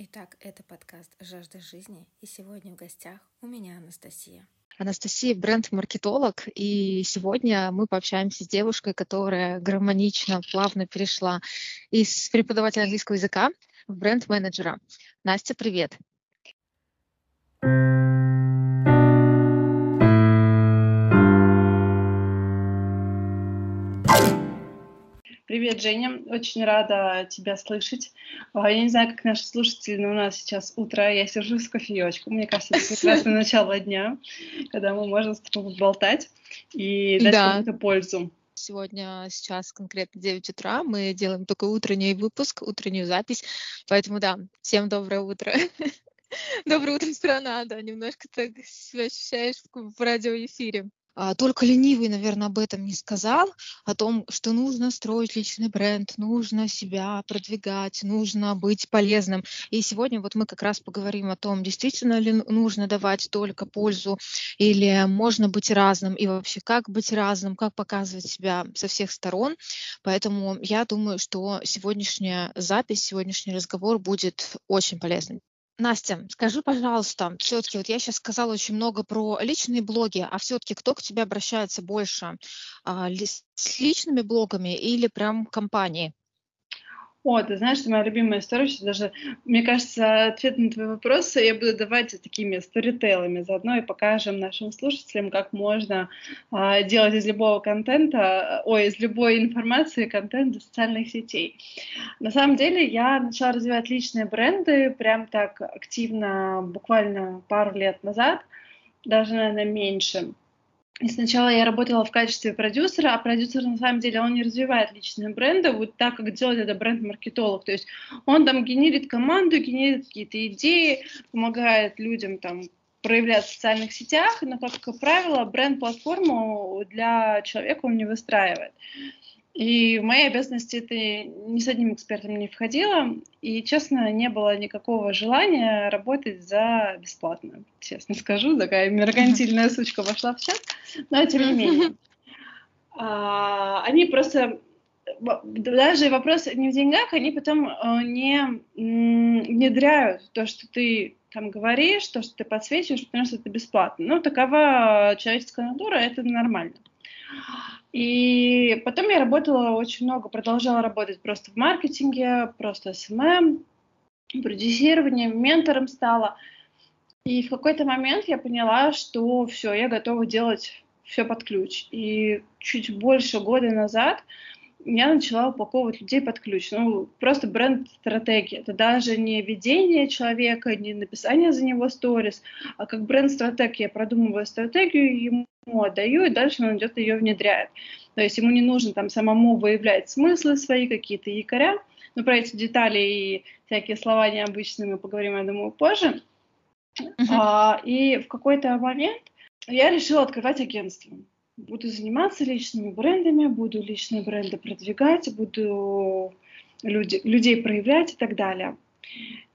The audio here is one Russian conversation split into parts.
Итак, это подкаст «Жажда жизни», и сегодня в гостях у меня Анастасия. Анастасия – бренд-маркетолог, и сегодня мы пообщаемся с девушкой, которая гармонично, плавно перешла из преподавателя английского языка в бренд-менеджера. Настя, привет! Привет, Женя. Очень рада тебя слышать. А, я не знаю, как наши слушатели, но у нас сейчас утро. Я сижу с кофеечком. Мне кажется, это прекрасное начало дня, когда мы можем с тобой болтать и дать да. какую-то пользу. Сегодня, сейчас конкретно 9 утра, мы делаем только утренний выпуск, утреннюю запись. Поэтому да, всем доброе утро. Доброе утро, страна, да, немножко так себя ощущаешь в радиоэфире. А, только ленивый, наверное, об этом не сказал, о том, что нужно строить личный бренд, нужно себя продвигать, нужно быть полезным. И сегодня вот мы как раз поговорим о том, действительно ли нужно давать только пользу или можно быть разным, и вообще как быть разным, как показывать себя со всех сторон. Поэтому я думаю, что сегодняшняя запись, сегодняшний разговор будет очень полезным. Настя, скажи, пожалуйста, все-таки вот я сейчас сказала очень много про личные блоги, а все-таки кто к тебе обращается больше? А, с личными блогами или прям компании? О, ты знаешь, моя любимая история, что даже, мне кажется, ответ на твои вопросы я буду давать такими сторителлами, заодно и покажем нашим слушателям, как можно а, делать из любого контента, ой, из любой информации контент из социальных сетей. На самом деле я начала развивать личные бренды прям так активно, буквально пару лет назад, даже, наверное, меньше. И сначала я работала в качестве продюсера, а продюсер на самом деле он не развивает личные бренды, вот так, как делает это бренд-маркетолог. То есть он там генерит команду, генерит какие-то идеи, помогает людям там проявлять в социальных сетях, но, как правило, бренд-платформу для человека он не выстраивает. И в мои обязанности это ни с одним экспертом не входило. И, честно, не было никакого желания работать за бесплатно. Честно скажу, такая меркантильная сучка вошла в чат. Но тем не менее. А, они просто даже вопрос не в деньгах, они потом э, не внедряют то, что ты там говоришь, то, что ты подсвечиваешь, потому что это бесплатно. Ну, такова человеческая натура, это нормально. И потом я работала очень много, продолжала работать просто в маркетинге, просто SMM, продюсированием, ментором стала. И в какой-то момент я поняла, что все, я готова делать все под ключ. И чуть больше года назад я начала упаковывать людей под ключ. Ну, просто бренд-стратегия. Это даже не ведение человека, не написание за него сторис, а как бренд-стратегия. Я продумываю стратегию, ему отдаю, и дальше он идет ее внедряет. То есть ему не нужно там самому выявлять смыслы свои, какие-то якоря. Но про эти детали и всякие слова необычные мы поговорим, я думаю, позже. Uh-huh. И в какой-то момент я решила открывать агентство. Буду заниматься личными брендами, буду личные бренды продвигать, буду люди, людей проявлять и так далее.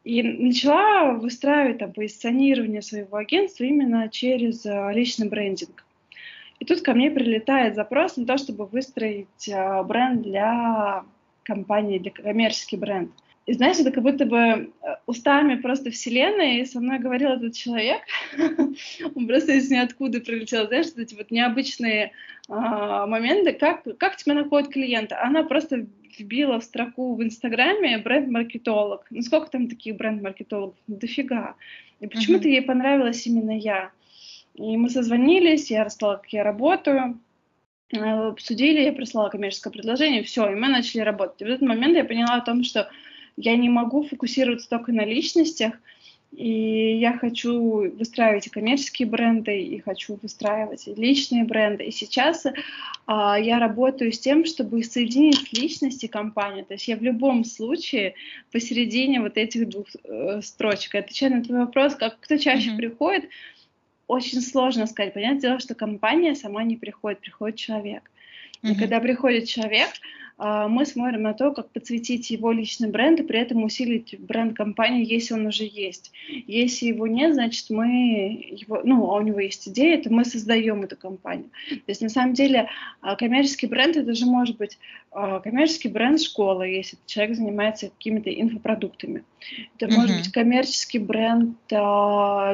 И начала выстраивать там, позиционирование своего агентства именно через а, личный брендинг. И тут ко мне прилетает запрос на то, чтобы выстроить а, бренд для компании, для коммерческий бренд. И знаешь, это как будто бы э, устами просто вселенной, и со мной говорил этот человек, он просто из ниоткуда прилетел, знаешь, эти вот необычные а, моменты, как, как тебя находит клиента. Она просто вбила в строку в Инстаграме бренд-маркетолог. Ну сколько там таких бренд-маркетологов? Дофига. И почему-то uh-huh. ей понравилась именно я. И мы созвонились, я рассказала, как я работаю, э, обсудили, я прислала коммерческое предложение, все, и мы начали работать. И в этот момент я поняла о том, что я не могу фокусироваться только на личностях, и я хочу выстраивать и коммерческие бренды, и хочу выстраивать и личные бренды. И сейчас а, я работаю с тем, чтобы соединить личности компании. То есть я в любом случае посередине вот этих двух э, строчек. Отвечаю на твой вопрос, как кто чаще mm-hmm. приходит, очень сложно сказать. Понятное дело, что компания сама не приходит, приходит человек. Mm-hmm. И когда приходит человек, мы смотрим на то, как подсветить его личный бренд и при этом усилить бренд компании, если он уже есть. Если его нет, значит мы его, ну, а у него есть идея, то мы создаем эту компанию. То есть на самом деле а, коммерческий бренд это же может быть коммерческий бренд школы, если человек занимается какими-то инфопродуктами. Это uh-huh. может быть коммерческий бренд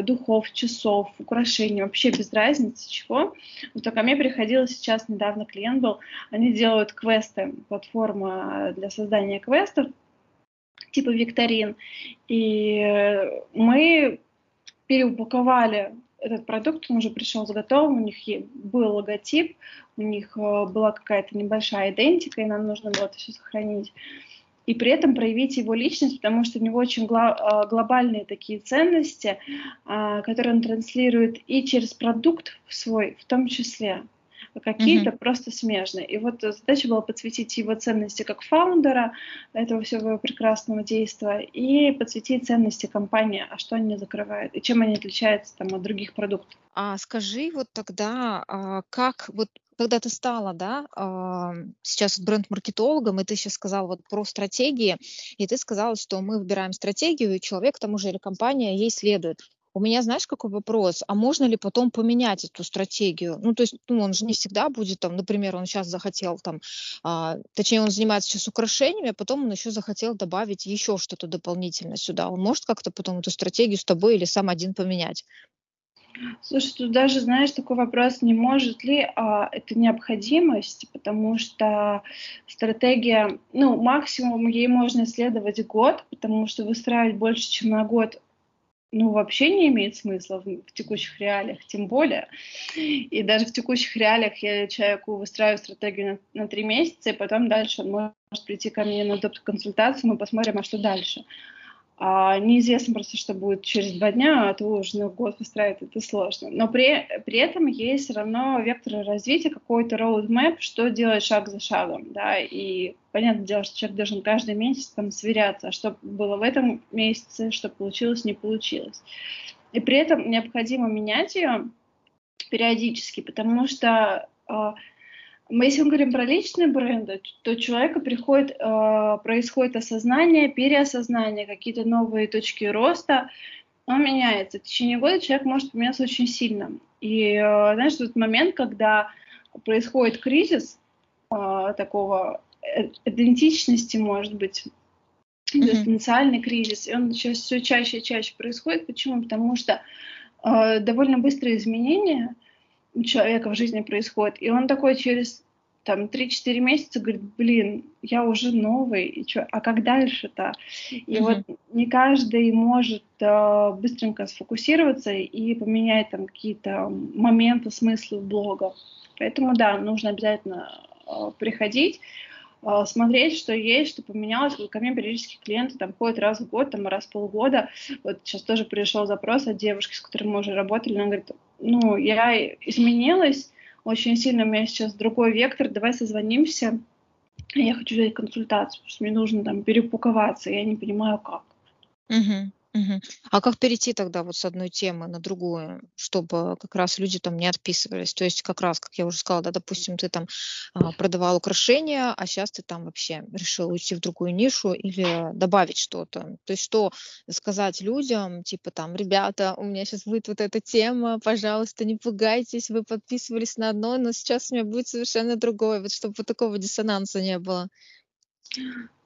духов, часов, украшений, вообще без разницы чего. Вот ко мне приходил сейчас недавно клиент был, они делают квесты платформа для создания квестов, типа викторин. И мы переупаковали этот продукт, он уже пришел с готовым, у них был логотип, у них э, была какая-то небольшая идентика, и нам нужно было это все сохранить. И при этом проявить его личность, потому что у него очень гло- э, глобальные такие ценности, э, которые он транслирует и через продукт свой в том числе какие-то mm-hmm. просто смежные. И вот задача была подсветить его ценности как фаундера этого всего прекрасного действия и подсветить ценности компании, а что они закрывают и чем они отличаются там от других продуктов. А скажи вот тогда, а, как вот когда ты стала, да, сейчас бренд-маркетологом, и ты сейчас сказал вот про стратегии, и ты сказала, что мы выбираем стратегию, и человек к тому же или компания ей следует. У меня, знаешь, какой вопрос? А можно ли потом поменять эту стратегию? Ну, то есть, ну, он же не всегда будет там, например, он сейчас захотел там, а, точнее, он занимается сейчас украшениями, а потом он еще захотел добавить еще что-то дополнительно сюда. Он может как-то потом эту стратегию с тобой или сам один поменять? Слушай, тут даже, знаешь, такой вопрос, не может ли а, это необходимость, потому что стратегия, ну, максимум ей можно исследовать год, потому что выстраивать больше, чем на год ну, вообще не имеет смысла в, в текущих реалиях, тем более. И даже в текущих реалиях я человеку выстраиваю стратегию на, на три месяца, и потом дальше он может прийти ко мне на доп-консультацию, мы посмотрим, а что дальше. А неизвестно просто, что будет через два дня, а то уже на год выстраивать это сложно. Но при, при этом есть все равно вектор развития, какой-то roadmap, что делать шаг за шагом, да, и понятное дело, что человек должен каждый месяц там сверяться, а что было в этом месяце, что получилось, не получилось. И при этом необходимо менять ее периодически, потому что а, мы, если мы говорим про личные бренды, то у человека приходит, э, происходит осознание, переосознание, какие-то новые точки роста, он меняется. В течение года человек может поменяться очень сильно. И, э, знаешь, тот момент, когда происходит кризис э, такого э, идентичности, может быть, mm-hmm. экзистенциальный кризис, и он сейчас все чаще и чаще происходит. Почему? Потому что э, довольно быстрые изменения – у человека в жизни происходит. И он такой через там 3-4 месяца говорит, блин, я уже новый, и чё, а как дальше-то? И mm-hmm. вот не каждый может э, быстренько сфокусироваться и поменять там какие-то моменты, смыслы блога. Поэтому да, нужно обязательно э, приходить, смотреть, что есть, что поменялось. Вот ко мне периодически клиенты там ходят раз в год, там раз в полгода. Вот сейчас тоже пришел запрос от девушки, с которой мы уже работали, она говорит, ну, я изменилась очень сильно, у меня сейчас другой вектор, давай созвонимся, я хочу взять консультацию, потому что мне нужно там перепуковаться, я не понимаю как. Угу. Мгм. А как перейти тогда вот с одной темы на другую, чтобы как раз люди там не отписывались? То есть как раз, как я уже сказала, да, допустим, ты там а, продавал украшения, а сейчас ты там вообще решил уйти в другую нишу или добавить что-то. То есть что сказать людям, типа там, ребята, у меня сейчас будет вот эта тема, пожалуйста, не пугайтесь, вы подписывались на одно, но сейчас у меня будет совершенно другое, вот чтобы вот такого диссонанса не было.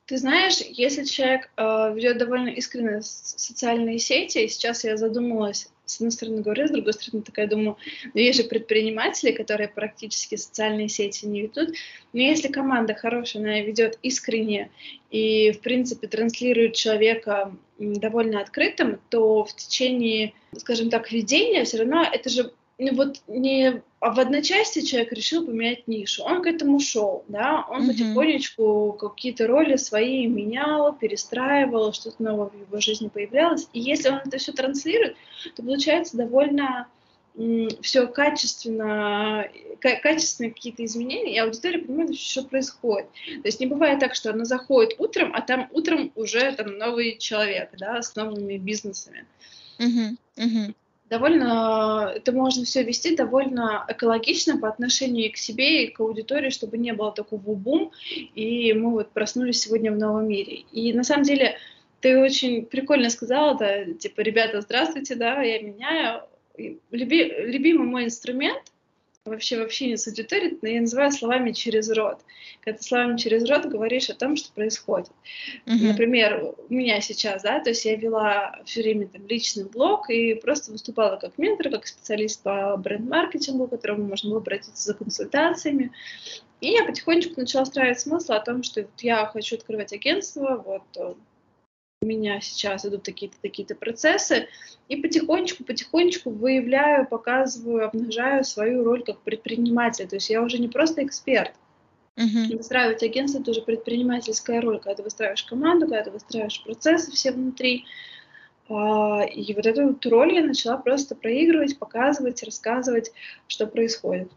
Ты знаешь, если человек э, ведет довольно искренне социальные сети, и сейчас я задумалась, с одной стороны говорю, с другой стороны такая думаю, ну есть же предприниматели, которые практически социальные сети не ведут, но если команда хорошая, она ведет искренне и, в принципе, транслирует человека довольно открытым, то в течение, скажем так, ведения все равно это же вот не а в одночасье человек решил поменять нишу, он к этому шел, да, он mm-hmm. потихонечку какие-то роли свои менял, перестраивал, что-то новое в его жизни появлялось, и если он это все транслирует, то получается довольно все качественно, качественные какие-то изменения, и аудитория понимает, что происходит. То есть не бывает так, что она заходит утром, а там утром уже там новый человек, да, с новыми бизнесами. Uh-huh, uh-huh. Довольно, это можно все вести довольно экологично по отношению и к себе, и к аудитории, чтобы не было такого бум, и мы вот проснулись сегодня в новом мире. И на самом деле ты очень прикольно сказала, да, типа, ребята, здравствуйте, да, я меняю. Люби, любимый мой инструмент вообще в общении с аудиторией я называю словами через рот. Когда ты словами через рот говоришь о том, что происходит. Uh-huh. Например, у меня сейчас, да, то есть я вела все время там личный блог и просто выступала как ментор, как специалист по бренд-маркетингу, к которому можно было обратиться за консультациями. И я потихонечку начала строить смысл о том, что вот я хочу открывать агентство, вот у меня сейчас идут такие-то такие-то процессы, и потихонечку, потихонечку выявляю, показываю, обнажаю свою роль как предприниматель. То есть я уже не просто эксперт. Uh-huh. Выстраивать агентство это уже предпринимательская роль, когда ты выстраиваешь команду, когда ты выстраиваешь процессы все внутри. А, и вот эту вот роль я начала просто проигрывать, показывать, рассказывать, что происходит.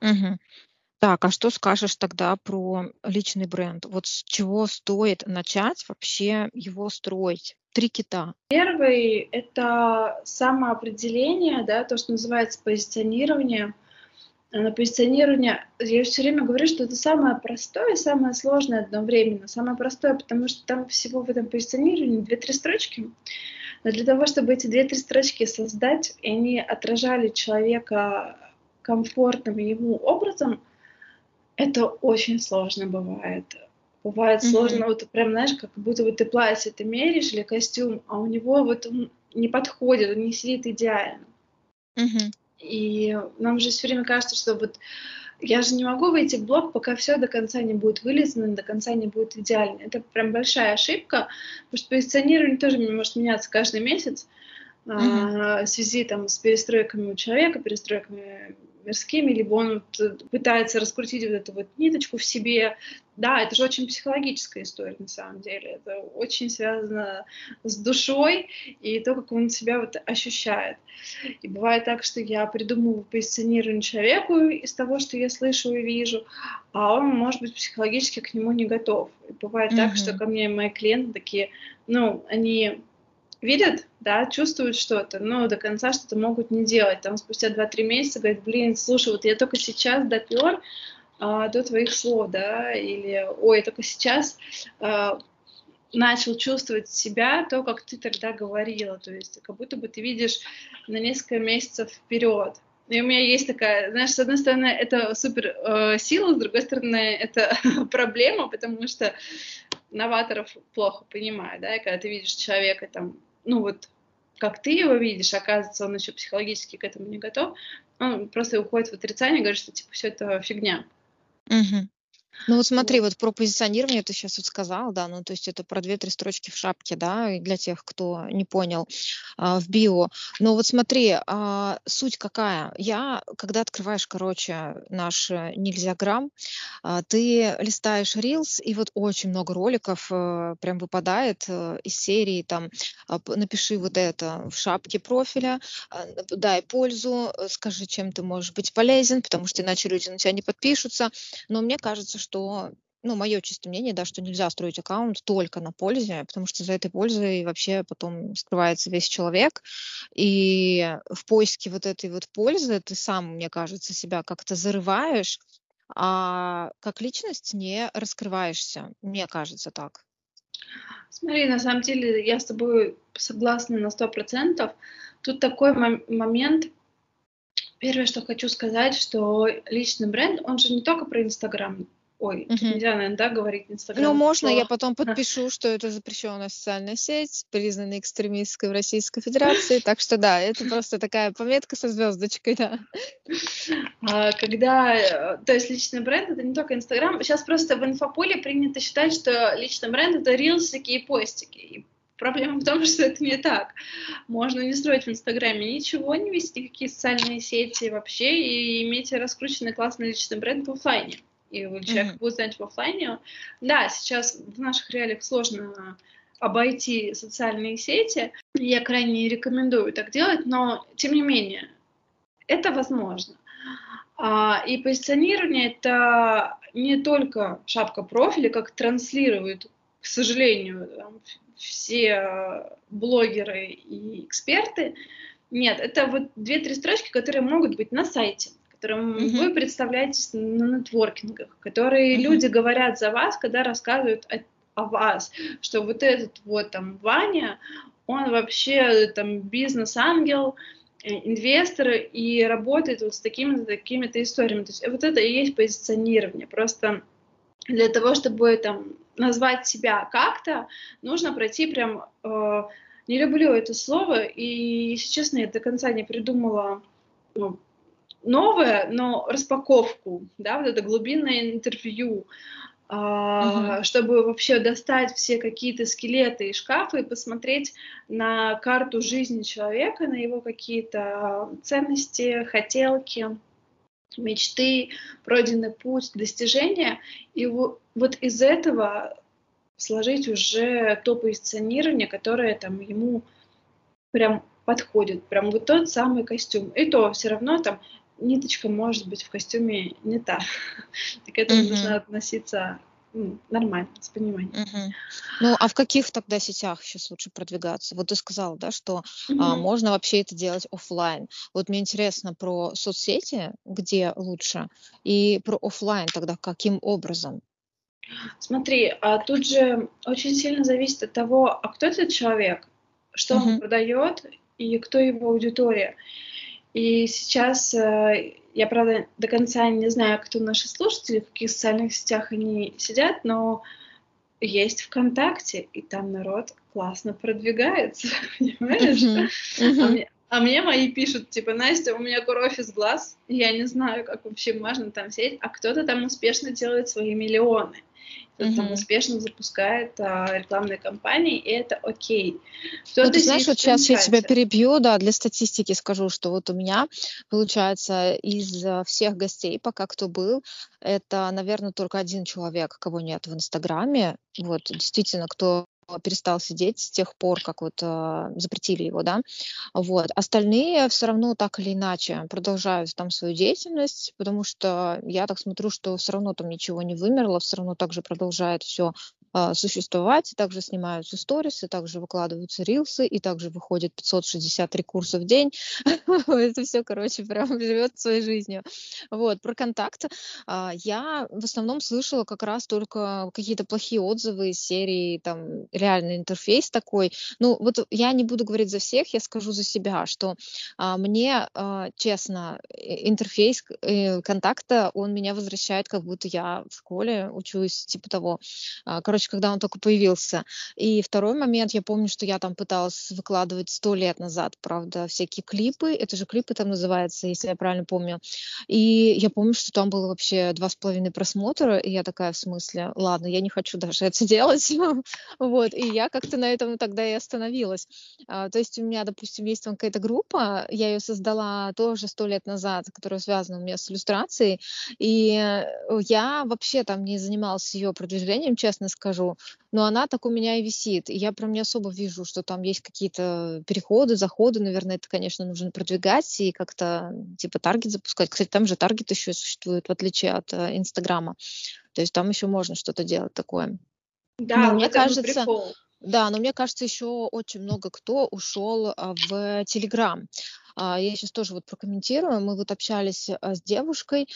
Угу. Так, а что скажешь тогда про личный бренд? Вот с чего стоит начать вообще его строить? Три кита. Первый — это самоопределение, да, то, что называется позиционирование. На позиционирование, я все время говорю, что это самое простое самое сложное одновременно. Самое простое, потому что там всего в этом позиционировании две-три строчки. Но для того, чтобы эти две-три строчки создать, и они отражали человека комфортным ему образом, это очень сложно бывает. Бывает mm-hmm. сложно, вот прям, знаешь, как будто бы ты платье ты меришь или костюм, а у него вот он не подходит, он не сидит идеально. Mm-hmm. И нам же все время кажется, что вот я же не могу выйти в блог, пока все до конца не будет вылезано, до конца не будет идеально. Это прям большая ошибка, потому что позиционирование тоже может меняться каждый месяц mm-hmm. а, в связи там, с перестройками у человека, перестройками мирскими, либо он пытается раскрутить вот эту вот ниточку в себе. Да, это же очень психологическая история на самом деле. Это очень связано с душой и то, как он себя вот ощущает. И бывает так, что я придумываю позиционирование человеку из того, что я слышу и вижу, а он, может быть, психологически к нему не готов. И бывает mm-hmm. так, что ко мне мои клиенты такие, ну, они видят, да, чувствуют что-то, но до конца что-то могут не делать. Там спустя 2-3 месяца говорят, блин, слушай, вот я только сейчас допер а, до твоих слов, да, или, ой, я только сейчас а, начал чувствовать себя то, как ты тогда говорила, то есть как будто бы ты видишь на несколько месяцев вперед. И у меня есть такая, знаешь, с одной стороны, это супер э, сила, с другой стороны, это проблема, потому что новаторов плохо понимаю, да, и когда ты видишь человека там ну вот как ты его видишь, оказывается, он еще психологически к этому не готов, он просто уходит в отрицание, говорит, что типа все это фигня. Угу. Ну вот смотри, вот про позиционирование ты сейчас вот сказал, да, ну то есть это про две-три строчки в шапке, да, для тех, кто не понял а, в био. Но вот смотри, а, суть какая? Я, когда открываешь, короче, наш э, нельзя грамм, а, ты листаешь Reels, и вот очень много роликов а, прям выпадает а, из серии, там, а, напиши вот это в шапке профиля, а, дай пользу, скажи, чем ты можешь быть полезен, потому что иначе люди на тебя не подпишутся. Но мне кажется, что ну, мое чистое мнение, да, что нельзя строить аккаунт только на пользе, потому что за этой пользой вообще потом скрывается весь человек. И в поиске вот этой вот пользы ты сам, мне кажется, себя как-то зарываешь, а как личность не раскрываешься. Мне кажется так. Смотри, на самом деле я с тобой согласна на сто процентов. Тут такой момент, Первое, что хочу сказать, что личный бренд, он же не только про Инстаграм. Ой, угу. нельзя, наверное, да, говорить Инстаграм. Ну, можно, я потом подпишу, что это запрещенная социальная сеть, признанная экстремистской в Российской Федерации. Так что да, это просто такая пометка со звездочкой, да. А, когда, э, то есть личный бренд это не только Инстаграм. Сейчас просто в инфополе принято считать, что личный бренд это рилсики и постики. И Проблема в том, что это не так. Можно не строить в Инстаграме ничего, не вести никакие социальные сети вообще и иметь раскрученный классный личный бренд в офлайне. И человек mm-hmm. будет знать в офлайне. Да, сейчас в наших реалиях сложно обойти социальные сети. Я крайне не рекомендую так делать, но тем не менее, это возможно. А, и позиционирование это не только шапка профиля, как транслирует, к сожалению, все блогеры и эксперты, Нет, это вот две-три строчки, которые могут быть на сайте, которым uh-huh. вы представляетесь на нетворкингах, которые uh-huh. люди говорят за вас, когда рассказывают о, о вас, что вот этот вот там Ваня, он вообще там бизнес-ангел, э, инвестор и работает вот с такими-то такими-то историями. То есть вот это и есть позиционирование. Просто для того, чтобы там назвать себя как-то, нужно пройти прям... Э, не люблю это слово, и, если честно, я до конца не придумала ну, новое, но распаковку, да, вот это глубинное интервью, Uh-huh. чтобы вообще достать все какие-то скелеты из шкафа и посмотреть на карту жизни человека, на его какие-то ценности, хотелки, мечты, пройденный путь, достижения. И вот из этого сложить уже то позиционирование, которое там ему прям подходит, прям вот тот самый костюм. И то все равно там ниточка может быть в костюме не та. Так к этому нужно относиться ну, нормально, с пониманием. Ну, а в каких тогда сетях сейчас лучше продвигаться? Вот ты сказала, да, что а, можно вообще это делать офлайн. Вот мне интересно про соцсети, где лучше, и про офлайн тогда каким образом? Смотри, а тут же очень сильно зависит от того, а кто этот человек, что uh-huh. он продает и кто его аудитория. И сейчас э, я, правда, до конца не знаю, кто наши слушатели, в каких социальных сетях они сидят, но есть ВКонтакте, и там народ классно продвигается, понимаешь? Uh-huh. Uh-huh. А, мне, а мне мои пишут, типа, Настя, у меня кровь из глаз, я не знаю, как вообще можно там сидеть, а кто-то там успешно делает свои миллионы. Кто-то там успешно запускает а, рекламные кампании, и это окей. Ну, ты знаешь, вот сейчас я тебя перебью, да, для статистики скажу, что вот у меня, получается, из а, всех гостей, пока кто был, это, наверное, только один человек, кого нет в Инстаграме, вот, действительно, кто перестал сидеть с тех пор, как вот э, запретили его, да, вот. Остальные все равно так или иначе продолжают там свою деятельность, потому что я так смотрю, что все равно там ничего не вымерло, все равно также продолжает все существовать, и также снимаются сторисы, также выкладываются рилсы, и также выходит 563 курса в день. Это все, короче, прям живет своей жизнью. Вот, про контакт. А, я в основном слышала как раз только какие-то плохие отзывы из серии, там, реальный интерфейс такой. Ну, вот я не буду говорить за всех, я скажу за себя, что а, мне, честно, интерфейс э, контакта, он меня возвращает, как будто я в школе учусь, типа того. Короче, короче, когда он только появился. И второй момент, я помню, что я там пыталась выкладывать сто лет назад, правда, всякие клипы, это же клипы там называется, если я правильно помню. И я помню, что там было вообще два с половиной просмотра, и я такая, в смысле, ладно, я не хочу даже это делать. вот, и я как-то на этом тогда и остановилась. А, то есть у меня, допустим, есть там какая-то группа, я ее создала тоже сто лет назад, которая связана у меня с иллюстрацией, и я вообще там не занималась ее продвижением, честно скажу, скажу. Но она так у меня и висит. И я прям не особо вижу, что там есть какие-то переходы, заходы. Наверное, это, конечно, нужно продвигать и как-то типа таргет запускать. Кстати, там же таргет еще существует, в отличие от э, Инстаграма. То есть там еще можно что-то делать такое. Да, но мне кажется, прикол. Да, но мне кажется, еще очень много кто ушел а, в Телеграм. А, я сейчас тоже вот прокомментирую. Мы вот общались а, с девушкой,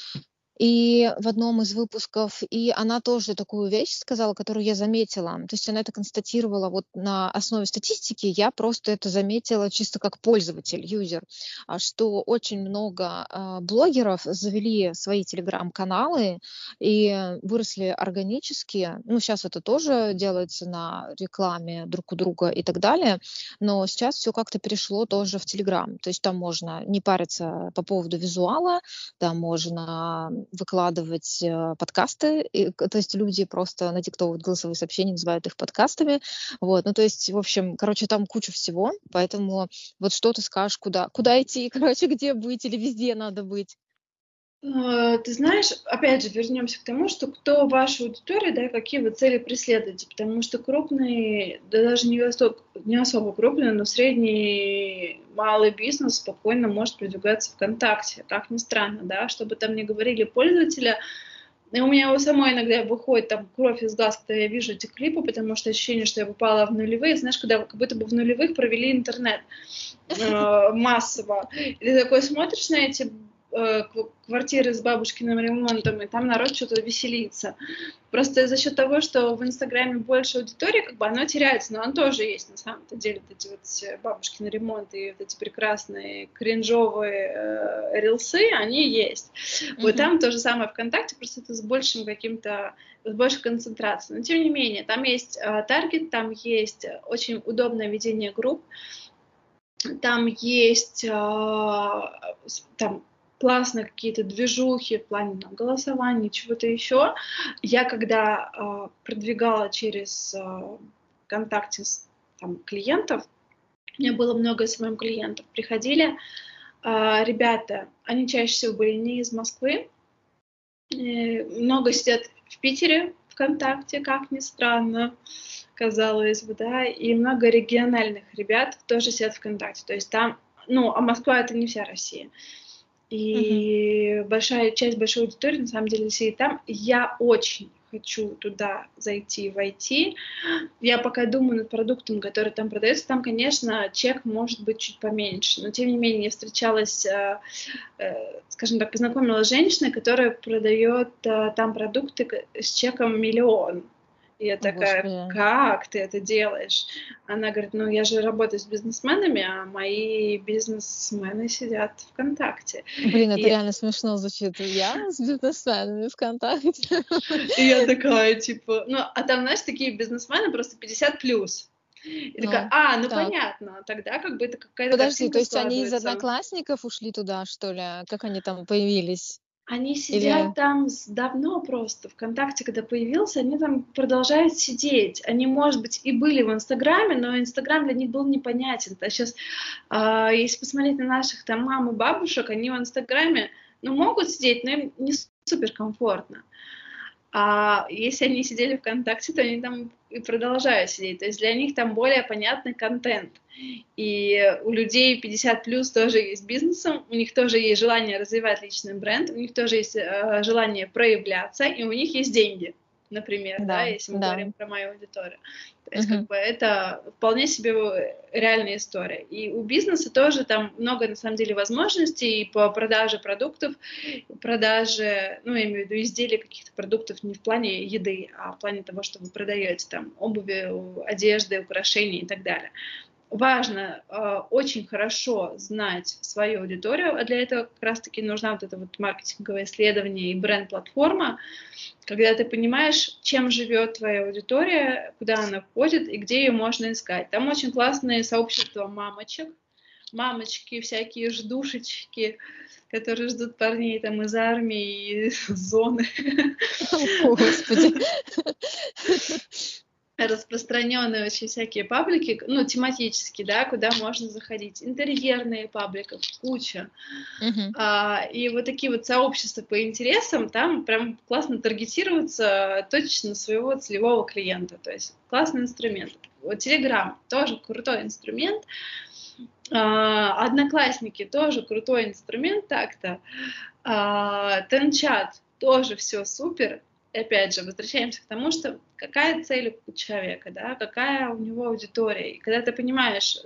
и в одном из выпусков, и она тоже такую вещь сказала, которую я заметила. То есть она это констатировала вот на основе статистики, я просто это заметила чисто как пользователь, юзер, а что очень много э, блогеров завели свои телеграм-каналы и выросли органически. Ну, сейчас это тоже делается на рекламе друг у друга и так далее, но сейчас все как-то перешло тоже в телеграм. То есть там можно не париться по поводу визуала, там можно выкладывать э, подкасты, и, то есть люди просто надиктовывают голосовые сообщения, называют их подкастами, вот, ну, то есть, в общем, короче, там куча всего, поэтому вот что ты скажешь, куда, куда идти, короче, где быть или везде надо быть? Э, ты знаешь, опять же, вернемся к тому, что кто ваша аудитория, да, какие вы цели преследуете, потому что крупный, да даже не особо, не особо крупный, но средний, малый бизнес спокойно может продвигаться ВКонтакте, как ни странно, да, чтобы там не говорили пользователя, И у меня у самой иногда выходит там кровь из глаз, когда я вижу эти клипы, потому что ощущение, что я попала в нулевые. Знаешь, когда как будто бы в нулевых провели интернет э, массово. И ты такой смотришь на эти квартиры с бабушкиным ремонтом, и там народ что-то веселится. Просто за счет того, что в Инстаграме больше аудитории, как бы оно теряется, но он тоже есть на самом-то деле, вот эти вот бабушкины ремонты и вот эти прекрасные кринжовые э, рилсы, они есть. Mm-hmm. Вот там то же самое ВКонтакте, просто это с большим каким-то, с большей концентрацией. Но тем не менее, там есть э, таргет, там есть очень удобное ведение групп, там есть э, там классно какие-то движухи в плане там, голосования, чего-то еще. Я когда э, продвигала через э, ВКонтакте там, клиентов, у меня было много SMM клиентов, приходили э, ребята, они чаще всего были не из Москвы, э, много сидят в Питере ВКонтакте, как ни странно, казалось бы, да, и много региональных ребят тоже сидят ВКонтакте, то есть там, ну, а Москва это не вся Россия. И угу. большая часть большой аудитории на самом деле сидит там. Я очень хочу туда зайти, войти. Я пока думаю над продуктом, который там продается. Там, конечно, чек может быть чуть поменьше, но тем не менее я встречалась, э, э, скажем так, познакомилась с женщиной, которая продает э, там продукты с чеком миллион. И я такая, Господи. как ты это делаешь? Она говорит, ну я же работаю с бизнесменами, а мои бизнесмены сидят ВКонтакте. Блин, это и... реально смешно звучит. Я с бизнесменами ВКонтакте. И я такая, типа, ну, а там, знаешь, такие бизнесмены просто 50 плюс. И ну, такая, а, ну так. понятно, тогда как бы это какая-то Подожди, то есть они из одноклассников ушли туда, что ли? Как они там появились? Они сидят Или... там давно просто. ВКонтакте, когда появился, они там продолжают сидеть. Они, может быть, и были в Инстаграме, но Инстаграм для них был непонятен. А сейчас, э, если посмотреть на наших там мам и бабушек, они в Инстаграме, ну, могут сидеть, но им не супер комфортно. А если они сидели ВКонтакте, то они там и продолжают сидеть. То есть для них там более понятный контент. И у людей 50 плюс тоже есть бизнесом, у них тоже есть желание развивать личный бренд, у них тоже есть э, желание проявляться, и у них есть деньги например, да, да если мы да. говорим про мою аудиторию. То есть, uh-huh. как бы это вполне себе реальная история. И у бизнеса тоже там много, на самом деле, возможностей по продаже продуктов, продаже, ну, я имею в виду изделий каких-то продуктов не в плане еды, а в плане того, что вы продаете там обуви, одежды, украшения и так далее важно э, очень хорошо знать свою аудиторию, а для этого как раз-таки нужна вот это вот маркетинговое исследование и бренд-платформа, когда ты понимаешь, чем живет твоя аудитория, куда она ходит и где ее можно искать. Там очень классные сообщества мамочек, мамочки, всякие ждушечки, которые ждут парней там из армии, из зоны. О, Господи распространенные очень всякие паблики, ну, тематические, да, куда можно заходить. Интерьерные паблики, куча. Uh-huh. А, и вот такие вот сообщества по интересам, там прям классно таргетироваться точно своего целевого клиента. То есть классный инструмент. Вот Telegram тоже крутой инструмент. А, одноклассники тоже крутой инструмент так-то. А, Тенчат тоже все супер опять же, возвращаемся к тому, что какая цель у человека, да, какая у него аудитория. И когда ты понимаешь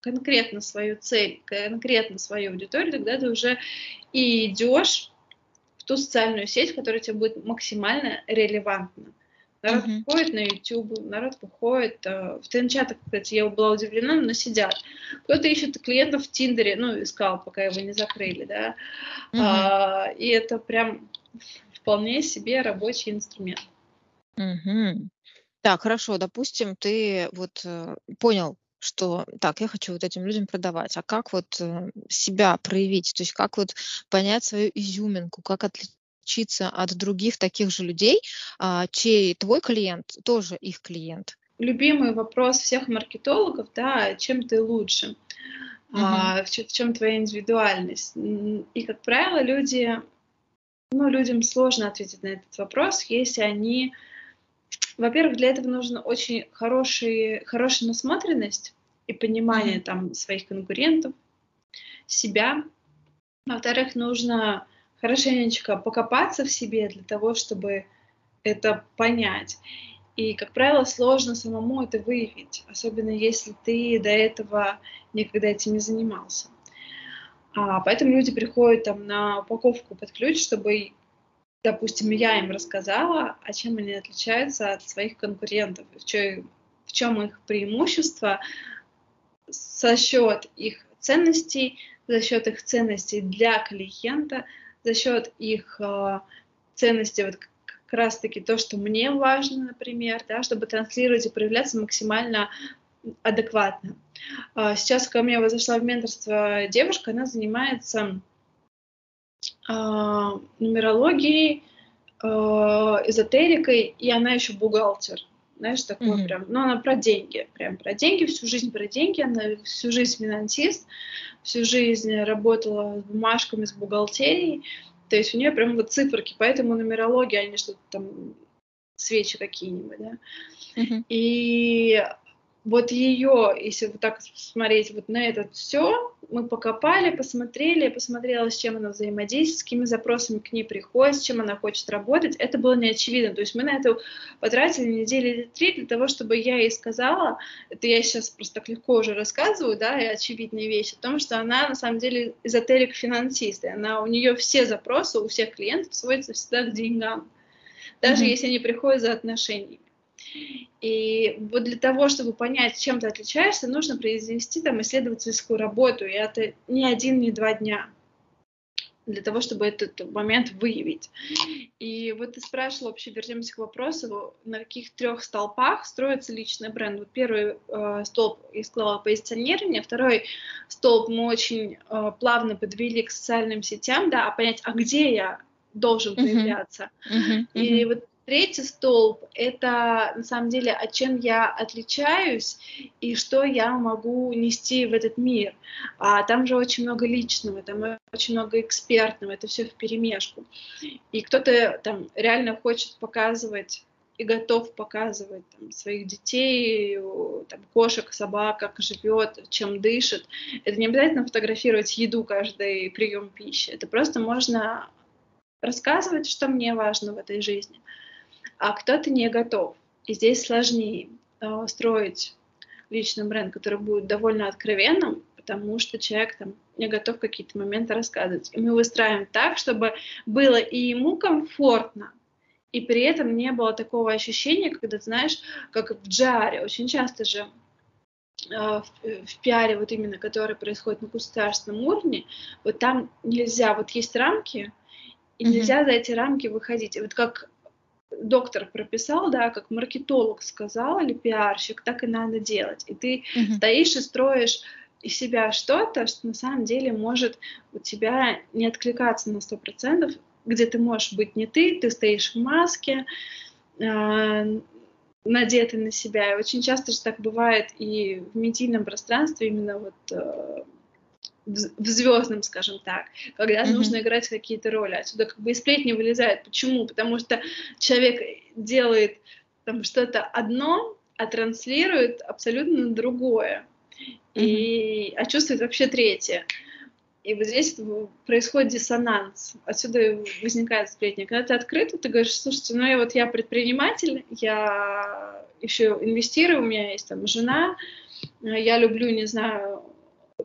конкретно свою цель, конкретно свою аудиторию, тогда ты уже и идешь в ту социальную сеть, которая тебе будет максимально релевантна. Народ uh-huh. выходит на YouTube, народ выходит э, в тренчатах, кстати, я была удивлена, но сидят. Кто-то ищет клиентов в Тиндере, ну, искал, пока его не закрыли, да. Uh-huh. А, и это прям вполне себе рабочий инструмент. Угу. Так, хорошо, допустим, ты вот э, понял, что так, я хочу вот этим людям продавать, а как вот э, себя проявить, то есть как вот понять свою изюминку, как отличиться от других таких же людей, а, чей твой клиент тоже их клиент? Любимый вопрос всех маркетологов, да, чем ты лучше, угу. а, в, в чем твоя индивидуальность. И, как правило, люди ну, людям сложно ответить на этот вопрос, если они... Во-первых, для этого нужна очень хороший, хорошая насмотренность и понимание mm-hmm. там своих конкурентов, себя. Во-вторых, нужно хорошенечко покопаться в себе для того, чтобы это понять. И, как правило, сложно самому это выявить, особенно если ты до этого никогда этим не занимался. А, поэтому люди приходят там на упаковку под ключ, чтобы, допустим, я им рассказала, а чем они отличаются от своих конкурентов, в чем, в чем их преимущество за счет их ценностей, за счет их ценностей для клиента, за счет их э, ценностей вот как раз-таки то, что мне важно, например, да, чтобы транслировать и проявляться максимально адекватно. А, сейчас ко мне зашла в менторство девушка, она занимается а, нумерологией, а, эзотерикой, и она еще бумагер. Знаешь, такой mm-hmm. прям, ну, она про деньги, прям про деньги, всю жизнь про деньги, она всю жизнь финансист, всю жизнь работала с бумажками, с бухгалтерией, то есть у нее прям вот циферки, поэтому нумерология, они что-то там, свечи какие-нибудь, да. Uh-huh. И вот ее, если вот так смотреть вот на это все, мы покопали, посмотрели, я посмотрела, с чем она взаимодействует, с какими запросами к ней приходит, с чем она хочет работать, это было не очевидно. То есть мы на это потратили недели или три для того, чтобы я ей сказала, это я сейчас просто так легко уже рассказываю, да, и очевидные вещи, о том, что она на самом деле эзотерик-финансист, и она, у нее все запросы, у всех клиентов сводятся всегда к деньгам, даже mm-hmm. если они приходят за отношениями. И вот для того, чтобы понять, чем ты отличаешься, нужно произвести там исследовательскую работу, и это не один, не два дня для того, чтобы этот момент выявить. И вот ты спрашивала, вообще вернемся к вопросу, на каких трех столпах строится личный бренд. Вот первый э, столб, я сказала, позиционирование, второй столб мы очень э, плавно подвели к социальным сетям, да, а понять, а где я должен появляться. Uh-huh. Uh-huh. И вот Третий столб — это на самом деле, от чем я отличаюсь и что я могу нести в этот мир. А там же очень много личного, там очень много экспертного, это все в перемешку. И кто-то там реально хочет показывать и готов показывать там, своих детей, там, кошек, собак, как живет, чем дышит. Это не обязательно фотографировать еду каждый прием пищи. Это просто можно рассказывать, что мне важно в этой жизни а кто-то не готов. И здесь сложнее э, строить личный бренд, который будет довольно откровенным, потому что человек там не готов какие-то моменты рассказывать. И мы выстраиваем так, чтобы было и ему комфортно, и при этом не было такого ощущения, когда, знаешь, как в джаре, очень часто же э, в, в пиаре, вот именно, который происходит на государственном уровне, вот там нельзя, вот есть рамки, и mm-hmm. нельзя за эти рамки выходить. И вот как доктор прописал, да, как маркетолог сказал или пиарщик, так и надо делать. И ты uh-huh. стоишь и строишь из себя что-то, что на самом деле может у тебя не откликаться на сто процентов, где ты можешь быть не ты, ты стоишь в маске, э, надетый на себя. И очень часто же так бывает и в медийном пространстве именно вот э, в звездном, скажем так, когда mm-hmm. нужно играть какие-то роли. Отсюда как бы и сплетни вылезают. Почему? Потому что человек делает там что-то одно, а транслирует абсолютно другое. Mm-hmm. И, а чувствует вообще третье. И вот здесь происходит диссонанс. Отсюда возникает сплетня. Когда ты открыт, ты говоришь, слушайте, ну я вот я предприниматель, я еще инвестирую, у меня есть там жена, я люблю, не знаю,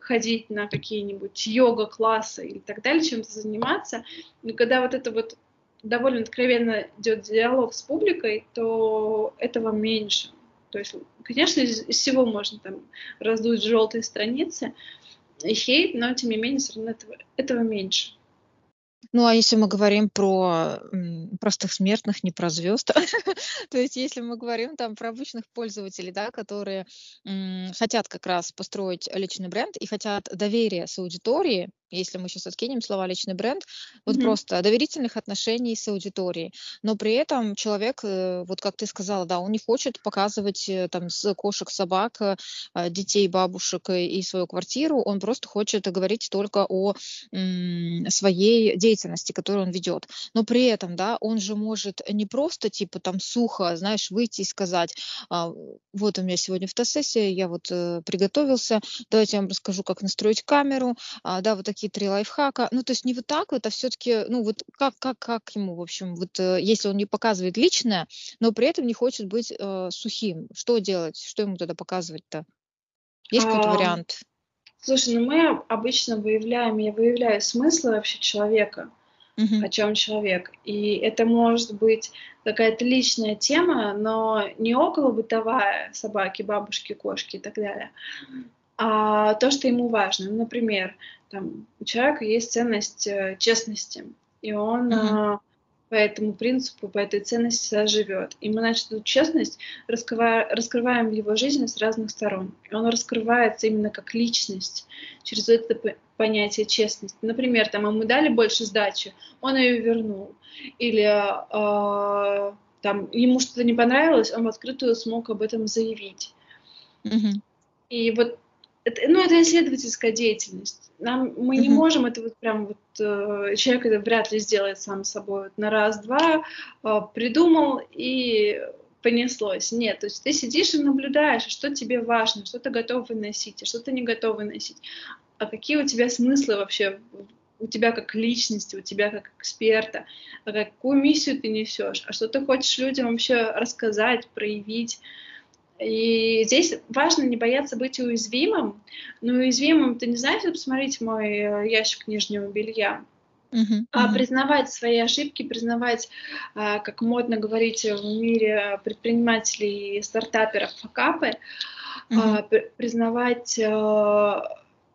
ходить на какие-нибудь йога-классы и так далее, чем-то заниматься. Но когда вот это вот довольно откровенно идет диалог с публикой, то этого меньше. То есть, конечно, из, из всего можно там раздуть желтые страницы и хейт, но тем не менее все равно этого, этого меньше. Ну, а если мы говорим про простых смертных, не про звезд, то есть если мы говорим там про обычных пользователей, да, которые хотят как раз построить личный бренд и хотят доверия с аудиторией, если мы сейчас откинем слова личный бренд, вот mm-hmm. просто доверительных отношений с аудиторией. Но при этом человек, э, вот как ты сказала, да, он не хочет показывать э, там с кошек, собак, э, детей, бабушек и свою квартиру, он просто хочет говорить только о м, своей деятельности, которую он ведет. Но при этом, да, он же может не просто типа там сухо, знаешь, выйти и сказать, а, вот у меня сегодня фотосессия, я вот приготовился, давайте я вам расскажу, как настроить камеру, а, да, вот такие какие три лайфхака. Ну, то есть не вот так вот, а все-таки, ну, вот как, как, как ему, в общем, вот э, если он не показывает личное, но при этом не хочет быть э, сухим, что делать? Что ему тогда показывать-то? Есть какой-то А, вариант? Слушай, ну мы обычно выявляем, я выявляю смыслы вообще человека, о чем человек. И это может быть какая-то личная тема, но не около бытовая собаки, бабушки, кошки и так далее, а то, что ему важно. Например, там, у человека есть ценность э, честности, и он а, по этому принципу, по этой ценности живет. И мы, значит, эту честность раскрывая- раскрываем в его жизни с разных сторон. И он раскрывается именно как личность через это понятие честности. Например, там ему дали больше сдачи, он ее вернул. Или а, там ему что-то не понравилось, он в открытую смог об этом заявить. Мгм. И вот это, ну, это исследовательская деятельность. Нам, мы не можем это вот прям вот э, человек это вряд ли сделает сам собой вот на раз-два э, придумал и понеслось. Нет, то есть ты сидишь и наблюдаешь, что тебе важно, что ты готов выносить, а что ты не готов выносить, а какие у тебя смыслы вообще у тебя как личности, у тебя как эксперта, а какую миссию ты несешь, а что ты хочешь людям вообще рассказать, проявить. И здесь важно не бояться быть уязвимым. Но уязвимым ты не знаешь, посмотрите мой э, ящик нижнего белья, Мгм. а признавать свои ошибки, признавать, а, как модно говорить в мире предпринимателей и стартаперов, факапы, а, при- признавать э,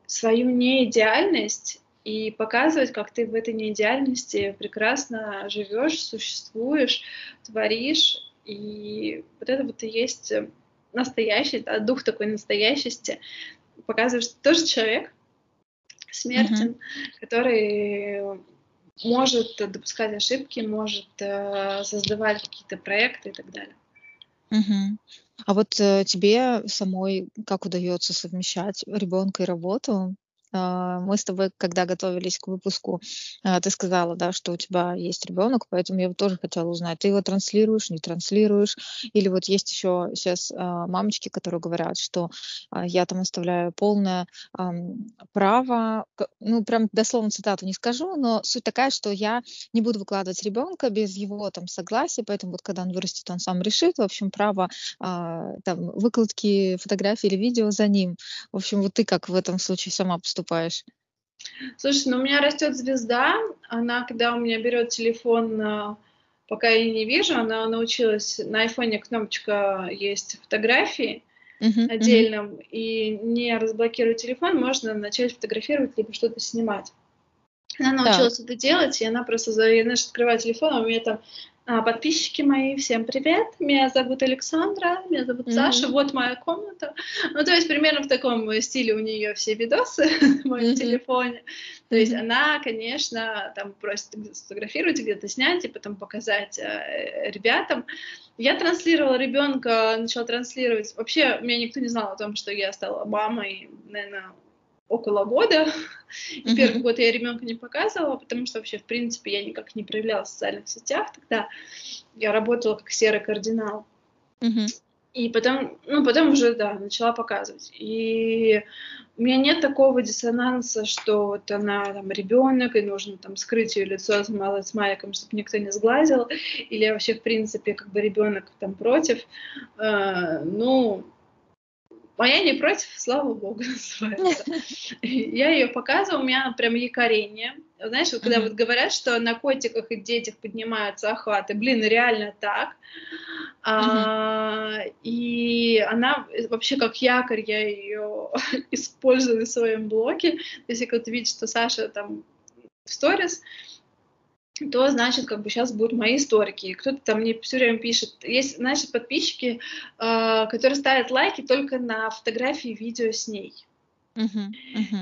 свою неидеальность и показывать, как ты в этой неидеальности прекрасно живешь, существуешь, творишь. И вот это вот и есть э, настоящий, да, дух такой настоящести. Показываешь, что тоже человек, смертен, который может допускать ошибки, может э, создавать какие-то проекты и так далее. Мгм. А вот э, тебе самой как удается совмещать ребенка и работу? А, Мы с тобой, когда готовились к выпуску, а, ты сказала, да, что у тебя есть ребенок, поэтому я тоже хотела узнать, ты его транслируешь, не транслируешь, или вот есть еще сейчас мамочки, которые говорят, что а, я там оставляю полное право, ну прям дословно цитату не скажу, но суть такая, что я не буду выкладывать ребенка без его там согласия, поэтому вот когда он вырастет, он сам решит, в общем, право а, там выкладки фотографий или видео за ним. В общем, вот ты как в этом случае сама? Слушай, ну у меня растет звезда. Она, когда у меня берет телефон, а, пока я не вижу, она научилась на айфоне кнопочка есть фотографии мгм, отдельно, и не разблокируя телефон, можно начать фотографировать либо что-то снимать. Она научилась это делать, и она просто, я, знаешь, открываю телефон, а у меня там а, подписчики мои, всем привет, меня зовут Александра, меня зовут Саша, Мгм. вот моя комната. Ну, то есть примерно в таком стиле у нее все видосы в моем Мгм. телефоне. То есть Мгм. она, конечно, там просит сфотографировать, где-то снять и потом показать э, ребятам. Я транслировала ребенка, начала транслировать. Вообще, меня никто не знал о том, что я стала мамой, наверное, около года. И Мгм. первый год я ребенка не показывала, потому что вообще, в принципе, я никак не проявляла в социальных сетях тогда. Я работала как серый кардинал. Мгм. И потом, ну, потом уже, да, начала показывать. И у меня нет такого диссонанса, что вот она там ребенок, и нужно там скрыть ее лицо с, мал- с маяком, чтобы никто не сглазил, или вообще, в принципе, как бы ребенок там против. Э, ну, моя не против, слава богу, называется. Я ее показывала, у меня прям якорение. Знаешь, вот когда вот говорят, что на котиках и детях поднимаются охваты, блин, реально так. А, и она вообще как якорь, я ее использую в своем блоге. То есть, если кто-то видит, что Саша там в сторис, то значит, как бы сейчас будут мои историки. Кто-то там мне все время пишет. Есть, значит, подписчики, э, которые ставят лайки только на фотографии видео с ней. Мгм.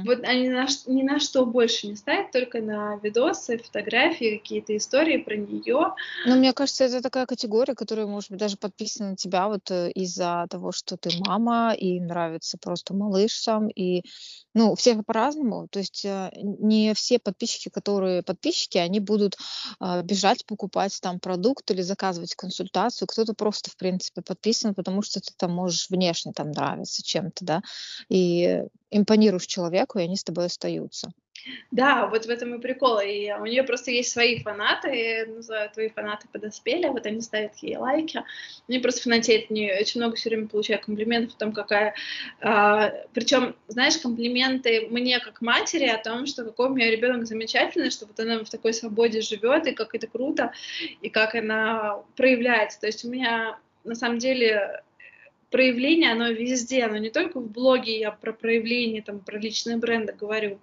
Вот они на ни на что больше не ставят, только на видосы, фотографии, какие-то истории про нее. Ну, мне кажется, это такая категория, которая, может быть, даже подписана на тебя вот э, из-за того, что ты мама, и нравится просто малыш сам, и, ну, всех по-разному. То есть э, не все подписчики, которые подписчики, они будут а, бежать покупать там продукт или заказывать консультацию. Кто-то просто, в принципе, подписан, потому что ты там можешь внешне там нравиться чем-то, да, и импонируешь человеку, и они с тобой остаются. Да, вот в этом и прикол. И у нее просто есть свои фанаты, называю твои фанаты подоспели, вот они ставят ей лайки. Они просто фанатеют мне очень много все время получаю комплиментов о том, какая... А, причем, знаешь, комплименты мне как матери о том, что какой у меня ребенок замечательный, что вот она в такой свободе живет, и как это круто, и как она проявляется. То есть у меня на самом деле проявление, оно везде, оно не только в блоге, я про проявление, там, про личные бренды говорю,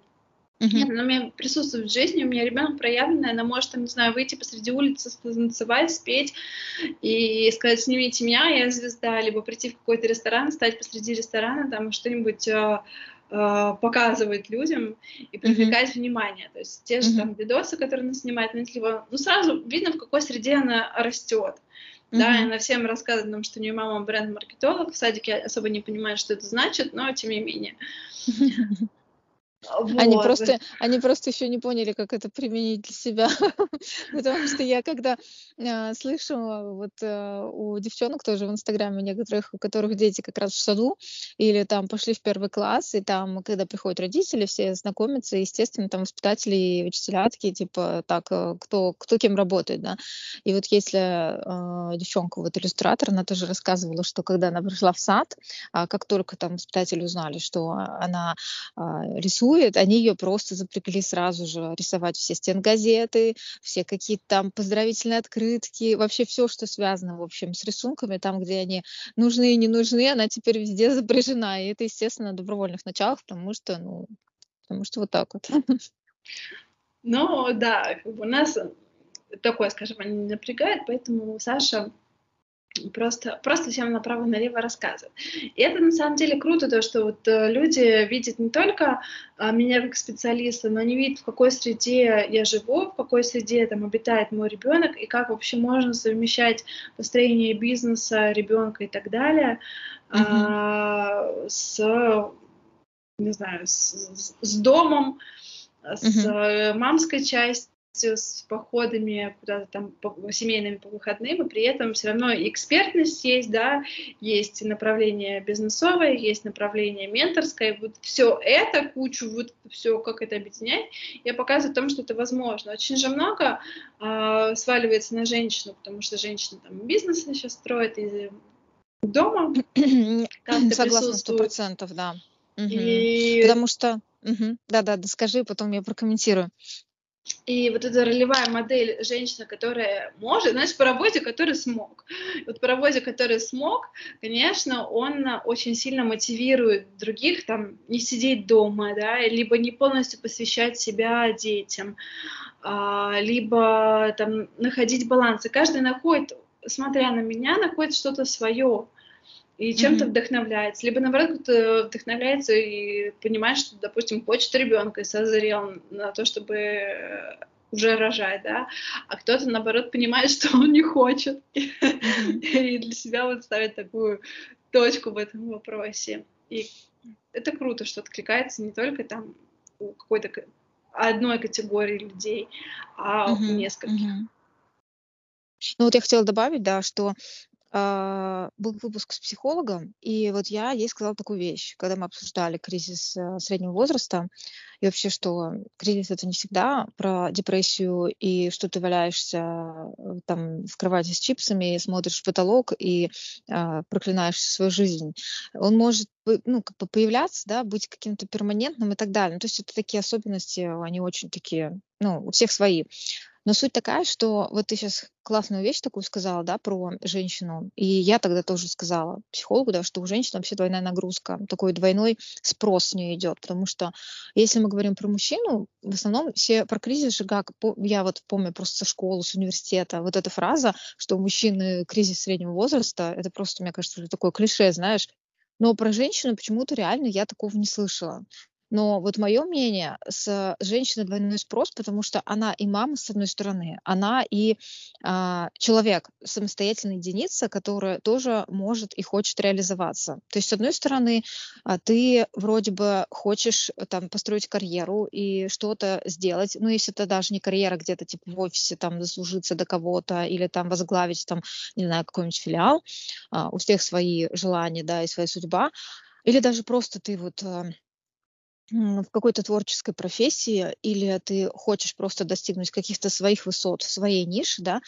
Uh-huh. Нет, она у меня присутствует в жизни, у меня ребенок проявленный, она может, там, не знаю, выйти посреди улицы, танцевать, спеть и сказать, снимите меня, я звезда, либо прийти в какой-то ресторан, стать посреди ресторана, там что-нибудь э, э, показывать людям и привлекать uh-huh. внимание. То есть те же uh-huh. там видосы, которые она снимает, ну, сразу видно, в какой среде она растет. Mm-hmm. Да, она всем рассказывает нам, что у нее мама бренд-маркетолог, в садике особо не понимает, что это значит, но тем не менее. Вот. Они просто, они просто еще не поняли, как это применить для себя, потому что я когда э, слышу вот э, у девчонок тоже в Инстаграме некоторых, у которых дети как раз в саду или там пошли в первый класс, и там, когда приходят родители, все знакомятся, естественно, там воспитатели и учителя такие, типа, так, э, кто, кто кем работает, да. И вот если э, девчонка, вот иллюстратор, она тоже рассказывала, что когда она пришла в сад, э, как только там воспитатели узнали, что она э, рисует, рисует, они ее просто запрягли сразу же рисовать все стенгазеты, все какие-то там поздравительные открытки, вообще все, что связано, в общем, с рисунками, там, где они нужны и не нужны, она теперь везде запряжена. И это, естественно, на добровольных началах, потому что, ну, потому что вот так вот. Ну, да, у нас такое, скажем, не напрягает, поэтому Саша просто, просто всем направо и налево рассказывают. И это на самом деле круто, то, что вот э, люди видят не только а, меня как специалиста, но они видят, в какой среде я живу, в какой среде там обитает мой ребенок, и как вообще можно совмещать построение бизнеса, ребенка и так далее mm-hmm. а, с, не знаю, с, с домом, с mm-hmm. мамской частью, с походами куда-то там по, семейными по выходным, и при этом все равно экспертность есть, да, есть направление бизнесовое, есть направление менторское, вот все это, кучу, вот все, как это объединять, я показываю о том, что это возможно. Очень же много э, сваливается на женщину, потому что женщина там бизнес сейчас строит и дома Согласна, сто процентов, да. И... Потому что... Угу. Да-да, скажи, потом я прокомментирую. И вот эта ролевая модель женщины, которая может, знаешь, по работе, который смог. Вот по работе, который смог, конечно, он очень сильно мотивирует других там не сидеть дома, да, либо не полностью посвящать себя детям, а, либо там находить баланс. И каждый находит, смотря на меня, находит что-то свое и чем-то mm-hmm. вдохновляется, либо наоборот вдохновляется и понимает, что, допустим, хочет ребенка и созрел на то, чтобы э, уже рожать, да, а кто-то, наоборот, понимает, что он не хочет, mm-hmm. и для себя вот ставит такую точку в этом вопросе. И это круто, что откликается не только там у какой-то одной категории людей, а mm-hmm. у нескольких. Mm-hmm. Ну вот я хотела добавить, да, что а, был выпуск с психологом, и вот я ей сказала такую вещь, когда мы обсуждали кризис э, среднего возраста, и вообще, что кризис это не всегда про депрессию, и что ты валяешься э, там в кровати с чипсами, смотришь в потолок и э, проклинаешь свою жизнь. Он может ну, как бы появляться, да, быть каким-то перманентным и так далее. Ну, то есть это такие особенности, они очень такие, ну, у всех свои. Но суть такая, что вот ты сейчас классную вещь такую сказала, да, про женщину. И я тогда тоже сказала психологу, да, что у женщин вообще двойная нагрузка, такой двойной спрос с нее идет. Потому что если мы говорим про мужчину, в основном все про кризис же как, я вот помню просто со школы, с университета, вот эта фраза, что у мужчины кризис среднего возраста, это просто, мне кажется, уже такое клише, знаешь, но про женщину почему-то реально я такого не слышала. Но вот мое мнение, с женщиной двойной спрос, потому что она и мама, с одной стороны, она и а, человек, самостоятельная единица, которая тоже может и хочет реализоваться. То есть, с одной стороны, а, ты вроде бы хочешь э, там построить карьеру и что-то сделать, ну, если это даже не карьера где-то типа в офисе, там, заслужиться до кого-то или там возглавить там, не знаю, какой-нибудь филиал, а, у всех свои желания, да, и своя судьба, или даже просто ты вот а, в какой-то творческой профессии, или ты хочешь просто достигнуть каких-то своих высот в своей нише, да,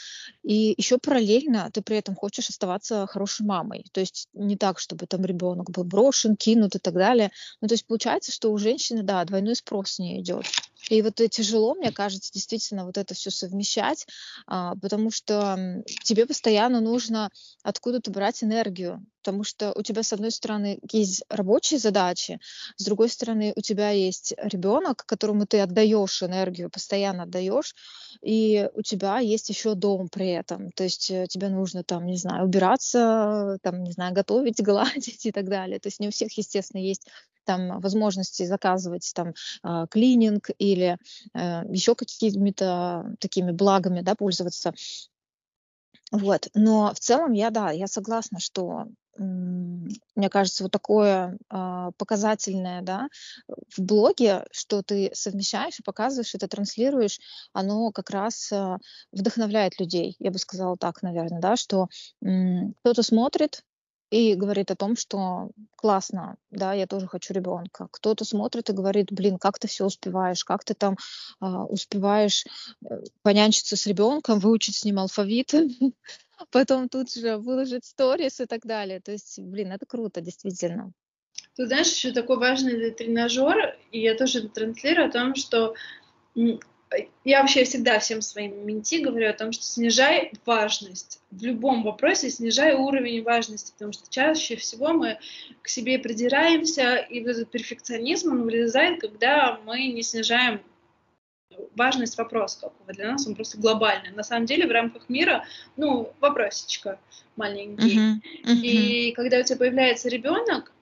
и еще параллельно ты при этом хочешь оставаться хорошей мамой. То есть не так, чтобы там ребенок был брошен, кинут и так далее. Ну, то есть получается, что у женщины, да, двойной спрос не идет. И вот тяжело, мне кажется, действительно вот это все совмещать, а, потому что тебе постоянно нужно откуда-то брать энергию, потому что у тебя, с одной стороны, есть рабочие задачи, с другой стороны, у тебя есть ребенок, которому ты отдаешь энергию, постоянно отдаешь, и у тебя есть еще дом при этом. То есть э, тебе нужно там, не знаю, убираться, там, не знаю, готовить, гладить и так далее. То есть не у всех, естественно, есть там возможности заказывать там э, клининг или э, еще какими-то такими благами, да, пользоваться. Вот. Но в целом я, да, я согласна, что мне кажется, вот такое э, показательное, да, в блоге, что ты совмещаешь и показываешь, это транслируешь, оно как раз э, вдохновляет людей, я бы сказала так, наверное, да, что э, кто-то смотрит, и говорит о том, что классно, да, я тоже хочу ребенка. Кто-то смотрит и говорит, блин, как ты все успеваешь, как ты там а, успеваешь э, понянчиться с ребенком, выучить с ним алфавит, потом тут же выложить сторис и так далее. То есть, блин, это круто, действительно. Ты знаешь, еще такой важный тренажер, и я тоже транслирую о том, что я вообще всегда всем своим менти говорю о том, что снижай важность. В любом вопросе снижай уровень важности, потому что чаще всего мы к себе придираемся, и вот этот перфекционизм, он вылезает, когда мы не снижаем важность вопроса какого. Для нас он просто глобальный. На самом деле в рамках мира, ну, вопросечка маленький. Uh-huh. Uh-huh. И когда у тебя появляется ребенок,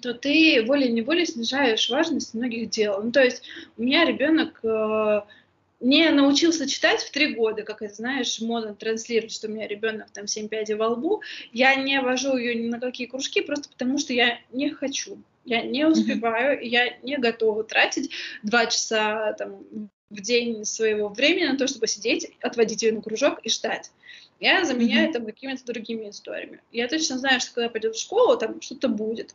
то ты волей-неволей снижаешь важность многих дел. Ну, то есть у меня ребенок э, не научился читать в три года, как это, знаешь, модно транслировать, что у меня ребенок там семь пядей во лбу. Я не вожу ее ни на какие кружки, просто потому что я не хочу. Я не успеваю, mm-hmm. я не готова тратить два часа там, в день своего времени на то, чтобы сидеть, отводить ее на кружок и ждать. Я заменяю mm-hmm. там какими-то другими историями. Я точно знаю, что когда пойдет в школу, там что-то будет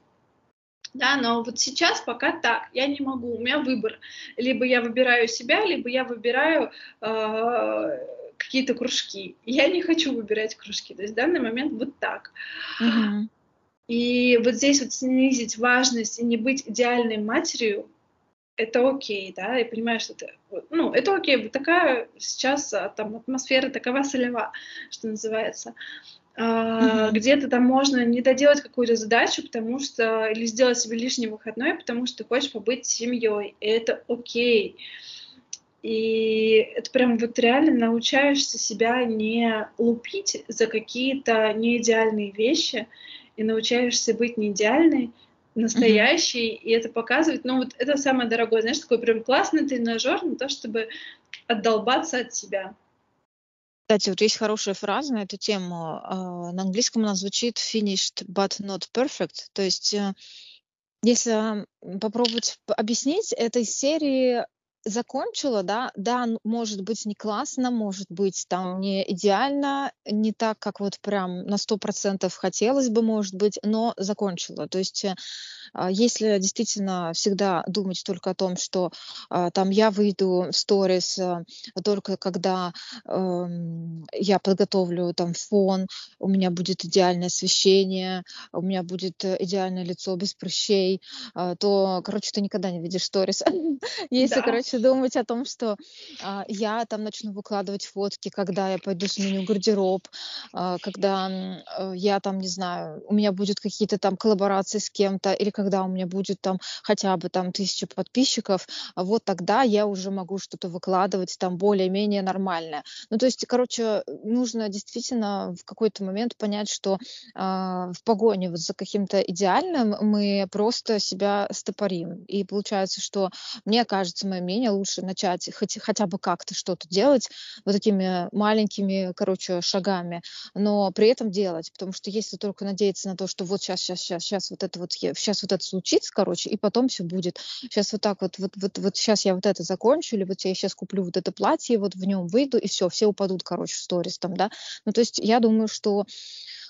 да, но вот сейчас пока так, я не могу, у меня выбор, либо я выбираю себя, либо я выбираю э, какие-то кружки. Я не хочу выбирать кружки, то есть в данный момент вот так. Uh-huh. И вот здесь вот снизить важность и не быть идеальной матерью, это окей, да, я понимаю, что это, ну, это окей, вот такая сейчас а, там атмосфера такова солева, что называется. Uh-huh. Где-то там можно не доделать какую-то задачу, потому что или сделать себе лишний выходной, потому что ты хочешь побыть с семьей. И это окей. И это прям вот реально научаешься себя не лупить за какие-то неидеальные вещи и научаешься быть не идеальной, настоящей, uh-huh. и это показывает, ну вот это самое дорогое, знаешь, такой прям классный тренажер на то, чтобы отдолбаться от себя. Кстати, вот есть хорошая фраза на эту тему. А, на английском она звучит finished but not perfect. То есть, э, если попробовать объяснить, этой серии закончила, да, да, может быть не классно, может быть там не идеально, не так, как вот прям на сто процентов хотелось бы, может быть, но закончила. То есть э, а, если действительно всегда думать только о том, что а, там я выйду в сторис а, только когда э, я подготовлю там фон, у меня будет идеальное освещение, у меня будет э, идеальное лицо без прыщей, э, то, короче, ты никогда не видишь сторис. Если, да. Короче, думать о том, что э, я там начну выкладывать фотки, когда я пойду сменю гардероб, э, когда э, я там, не знаю, у меня будут какие-то там коллаборации с кем-то, или когда у меня будет там хотя бы там тысяча подписчиков, а вот тогда я уже могу что-то выкладывать там более-менее нормальное. Ну, то есть, короче, нужно действительно в какой-то момент понять, что э, в погоне вот за каким-то идеальным мы просто себя стопорим. И получается, что мне кажется, мое мнение, лучше начать хоть, хотя бы как-то что-то делать вот такими маленькими, короче, шагами, но при этом делать, потому что если только надеяться на то, что вот сейчас, сейчас, сейчас, сейчас вот это вот, сейчас вот это случится, короче, и потом все будет. Сейчас вот так вот, вот, вот, вот сейчас я вот это закончу, или вот я сейчас куплю вот это платье, вот в нем выйду, и все, все упадут, короче, в сторис там, да. Ну, то есть я думаю, что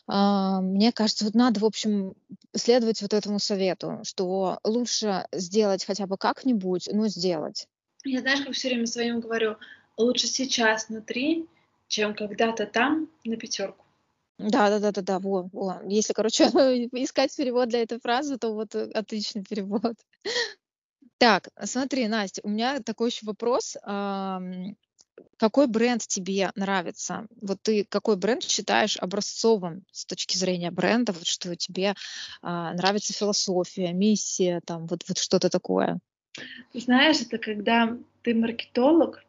А, мне кажется, вот надо, в общем, следовать вот этому совету, что лучше сделать хотя бы как-нибудь, но сделать. Я знаешь, как все время своим говорю, лучше сейчас на три, чем когда-то там на пятерку. Да, да, да, да, да, во, во. Если, короче, искать перевод для этой фразы, то вот э, отличный перевод. Так, смотри, Настя, у меня такой еще вопрос. Какой бренд тебе нравится? Вот ты какой бренд считаешь образцовым с точки зрения бренда? Вот что тебе а, нравится философия, миссия, там вот, вот что-то такое? Ты знаешь, это когда ты маркетолог,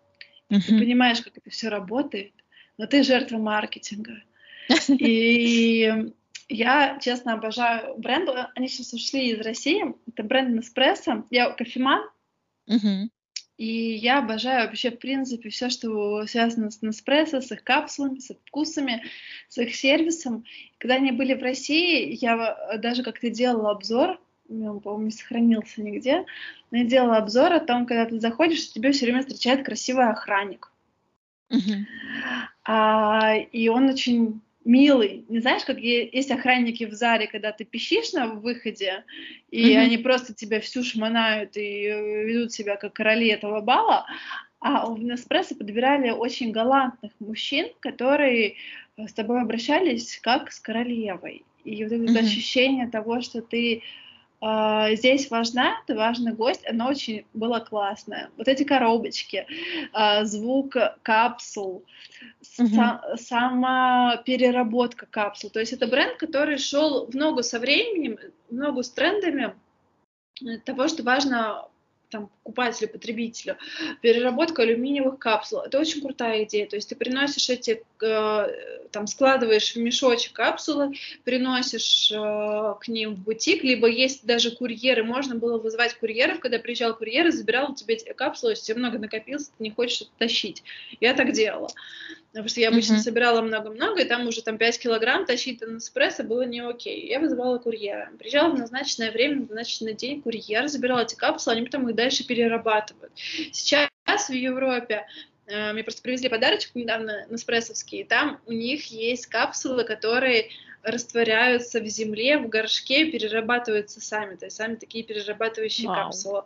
uh-huh. ты понимаешь, как это все работает, но ты жертва маркетинга. И я, честно, обожаю бренды. Они сейчас ушли из России. Это бренд Nespresso. Я кофеман. Uh-huh. И я обожаю вообще, в принципе, все, что связано с Nespresso, с их капсулами, с их вкусами, с их сервисом. Когда они были в России, я даже как-то делала обзор, он, по-моему, не сохранился нигде, но я делала обзор о том, когда ты заходишь, тебе все время встречает красивый охранник. Uh-huh. А, и он очень милый. Не знаешь, как есть охранники в Заре, когда ты пищишь на выходе, и они просто тебя всю шмонают и э, ведут себя как короли этого бала. А в Неспрессо подбирали очень галантных мужчин, которые э, с тобой обращались как с королевой. И вот это ощущение того, что ты здесь важна, ты важный гость, оно очень было классное. Вот эти коробочки, uh, звук капсул, са- сама переработка капсул. То есть это бренд, который шел в ногу со временем, в ногу с трендами того, что важно там, покупателю, потребителю, переработка алюминиевых капсул. Это очень крутая идея. То есть ты приносишь эти, э, там, складываешь в мешочек капсулы, приносишь э, к ним в бутик, либо есть даже курьеры. Можно было вызывать курьеров, когда приезжал курьер и забирал у тебя эти капсулы, если тебе много накопилось, ты не хочешь это тащить. Я так делала. Потому что я обычно uh-huh. собирала много-много, и там уже там 5 килограмм тащить на эспрессо было не окей. Я вызывала курьера. Приезжала в назначенное время, в назначенный день курьер, забирал эти капсулы, они потом их дальше перерабатывают. Сейчас в Европе э, мне просто привезли подарочек недавно на Неспрессовский, и там у них есть капсулы, которые растворяются в земле, в горшке, перерабатываются сами, то есть сами такие перерабатывающие Вау. капсулы.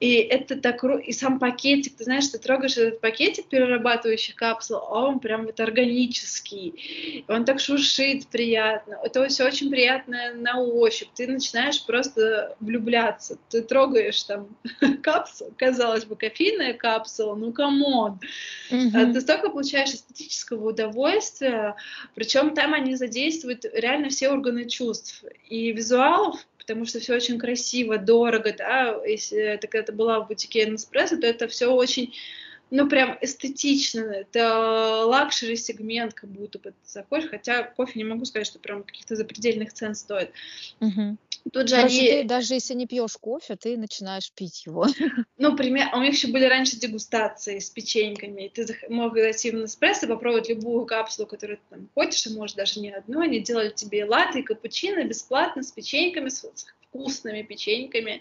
И это так и сам пакетик, ты знаешь, ты трогаешь этот пакетик перерабатывающих капсул, а он прям вот органический, он так шуршит приятно, это все очень приятно на ощупь, ты начинаешь просто влюбляться, ты трогаешь там капсулу, казалось бы, кофейная капсула, ну come on, mm-hmm. ты столько получаешь эстетического удовольствия, причем там они задействуют задействует реально все органы чувств и визуалов, потому что все очень красиво, дорого, да, если это когда-то была в бутике Nespresso, то это все очень ну, прям эстетично, это luxury сегмент, как будто бы ты заходишь, хотя кофе не могу сказать, что прям каких-то запредельных цен стоит. Угу. Тут же Короче, они... ты даже если не пьешь кофе, ты начинаешь пить его. Ну, пример, у них еще были раньше дегустации с печеньками, ты мог зайти в Неспрессо, попробовать любую капсулу, которую ты там хочешь, и может даже не одну, они делали тебе латте и капучино бесплатно с печеньками, с вкусными печеньками.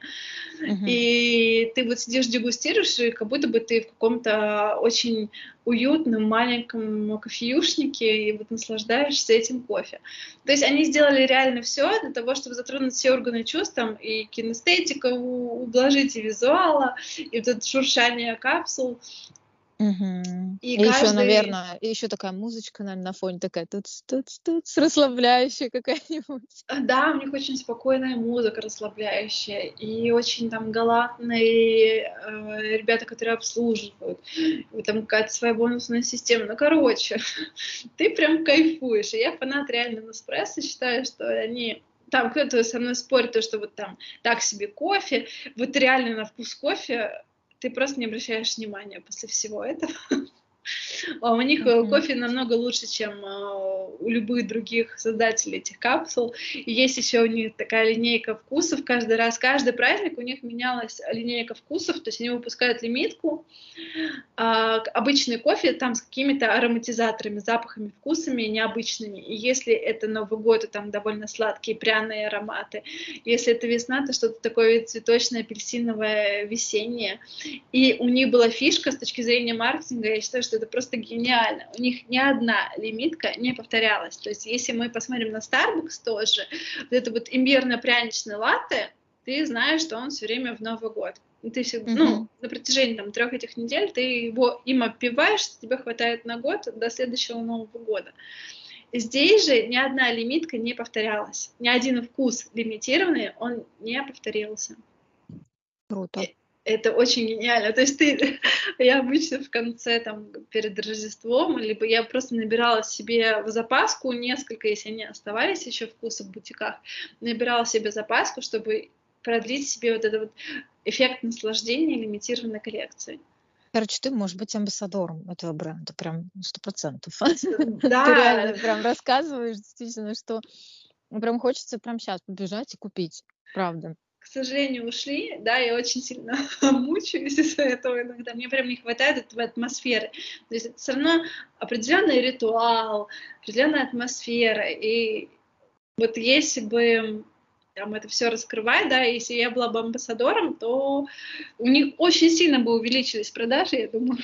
Uh-huh. И ты вот сидишь, дегустируешь, и как будто бы ты в каком-то очень уютном маленьком кофеюшнике и вот наслаждаешься этим кофе. То есть они сделали реально все для того, чтобы затронуть все органы чувств, там и кинестетика, ублажить и визуала, и вот это шуршание капсул, Мгм. И И еще, наверное, и еще такая музычка, наверное, на фоне такая тут тут тут расслабляющая какая-нибудь. А, да, у них очень спокойная музыка, расслабляющая, и очень там галантные э, ребята, которые обслуживают, и там какая-то своя бонусная система. Ну, короче, ты прям кайфуешь. И я фанат реально Неспрессо, считаю, что они там кто-то со мной спорит, то, что вот там так себе кофе, вот реально на вкус кофе ты просто не обращаешь внимания после всего этого. А у них mm-hmm. кофе намного лучше, чем а, у любых других создателей этих капсул. И есть еще у них такая линейка вкусов. Каждый раз, каждый праздник у них менялась линейка вкусов. То есть они выпускают лимитку. А, обычный кофе там с какими-то ароматизаторами, запахами, вкусами необычными. И если это Новый год, то там довольно сладкие пряные ароматы. Если это весна, то что-то такое цветочное, апельсиновое, весеннее. И у них была фишка с точки зрения маркетинга. Я считаю, что что это просто гениально. У них ни одна лимитка не повторялась. То есть если мы посмотрим на Starbucks тоже, вот это вот имбирно-пряничный латте, ты знаешь, что он все время в Новый год. Ты всегда, mm-hmm. ну, на протяжении там трех этих недель ты его им опиваешь, тебе хватает на год до следующего Нового года. Здесь же ни одна лимитка не повторялась. Ни один вкус лимитированный, он не повторился. Круто. Э, это очень гениально. То есть ты, я обычно в конце, там, перед Рождеством, либо я просто набирала себе в запаску несколько, если они оставались еще вкусы в бутиках, набирала себе запаску, чтобы продлить себе вот этот вот эффект наслаждения лимитированной коллекции. Короче, ты можешь быть амбассадором этого бренда, прям сто процентов. Да. Ты реально прям рассказываешь, действительно, что прям хочется прям сейчас побежать и купить, правда. К сожалению, ушли, да, я очень сильно мучаюсь из-за этого иногда, мне прям не хватает этой атмосферы. То есть это все равно определенный ритуал, определенная атмосфера, и вот если бы там это все раскрывать, да, если я была бы амбассадором, то у них очень сильно бы увеличились продажи, я думаю.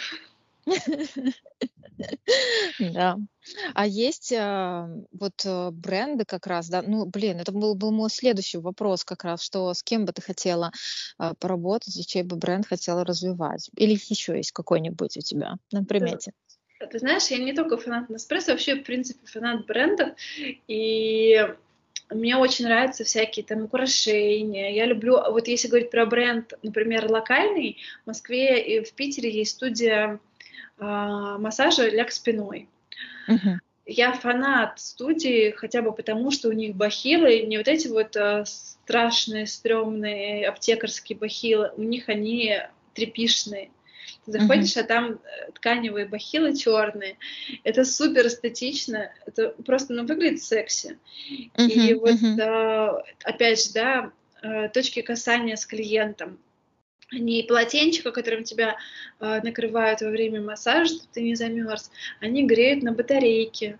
Да. А есть а, вот а, бренды как раз, да, ну, блин, это был, был мой следующий вопрос как раз, что с кем бы ты хотела а, поработать и чей бы бренд хотела развивать? Или еще есть какой-нибудь у тебя на примете? Ты, знаешь, я не только фанат Неспрессо, вообще, в принципе, фанат брендов, и мне очень нравятся всякие там украшения. Я люблю, вот если говорить про бренд, например, локальный, в Москве и в Питере есть студия э, массажа ляг спиной. Uh-huh. Я фанат студии хотя бы потому, что у них бахилы, не вот эти вот э, страшные, стрёмные аптекарские бахилы, у них они трепишные. Ты заходишь, uh-huh. а там э, тканевые бахилы черные. Это супер эстетично. Это просто, ну, выглядит секси. Uh-huh. И вот, uh-huh. опять же, да, точки касания с клиентом. Они полотенчика, которым тебя э, накрывают во время массажа, чтобы ты не замерз, они греют на батарейке.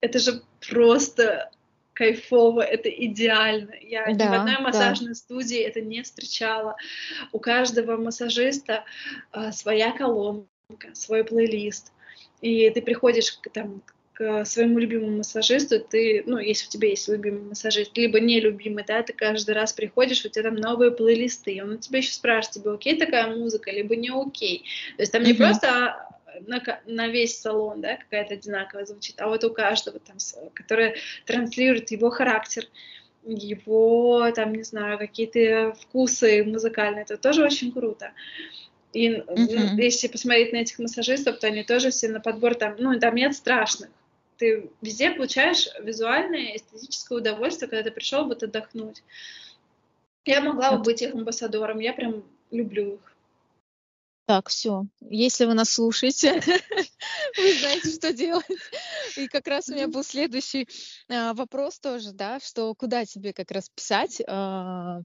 Это же просто кайфово, это идеально. Я да, ни в одной массажной да. студии это не встречала. У каждого массажиста а, своя колонка, свой плейлист. И ты приходишь к, там, к своему любимому массажисту, ты, ну, если у тебя есть любимый массажист, либо нелюбимый, да, ты каждый раз приходишь, у тебя там новые плейлисты, и он у тебя еще спрашивает, тебе окей такая музыка, либо не окей. То есть там mm-hmm. не просто на, на весь салон, да, какая-то одинаковая звучит, а вот у каждого там, которая транслирует его характер, его, там, не знаю, какие-то вкусы музыкальные, это тоже очень круто. И uh-huh. если посмотреть на этих массажистов, то они тоже все на подбор там, ну, там нет страшных. Ты везде получаешь визуальное, эстетическое удовольствие, когда ты пришел вот отдохнуть. Я могла бы быть их амбассадором, я прям люблю их. Так, все. Если вы нас слушаете, вы знаете, что делать. И как раз у меня был следующий а, вопрос тоже, да, что куда тебе как раз писать, а,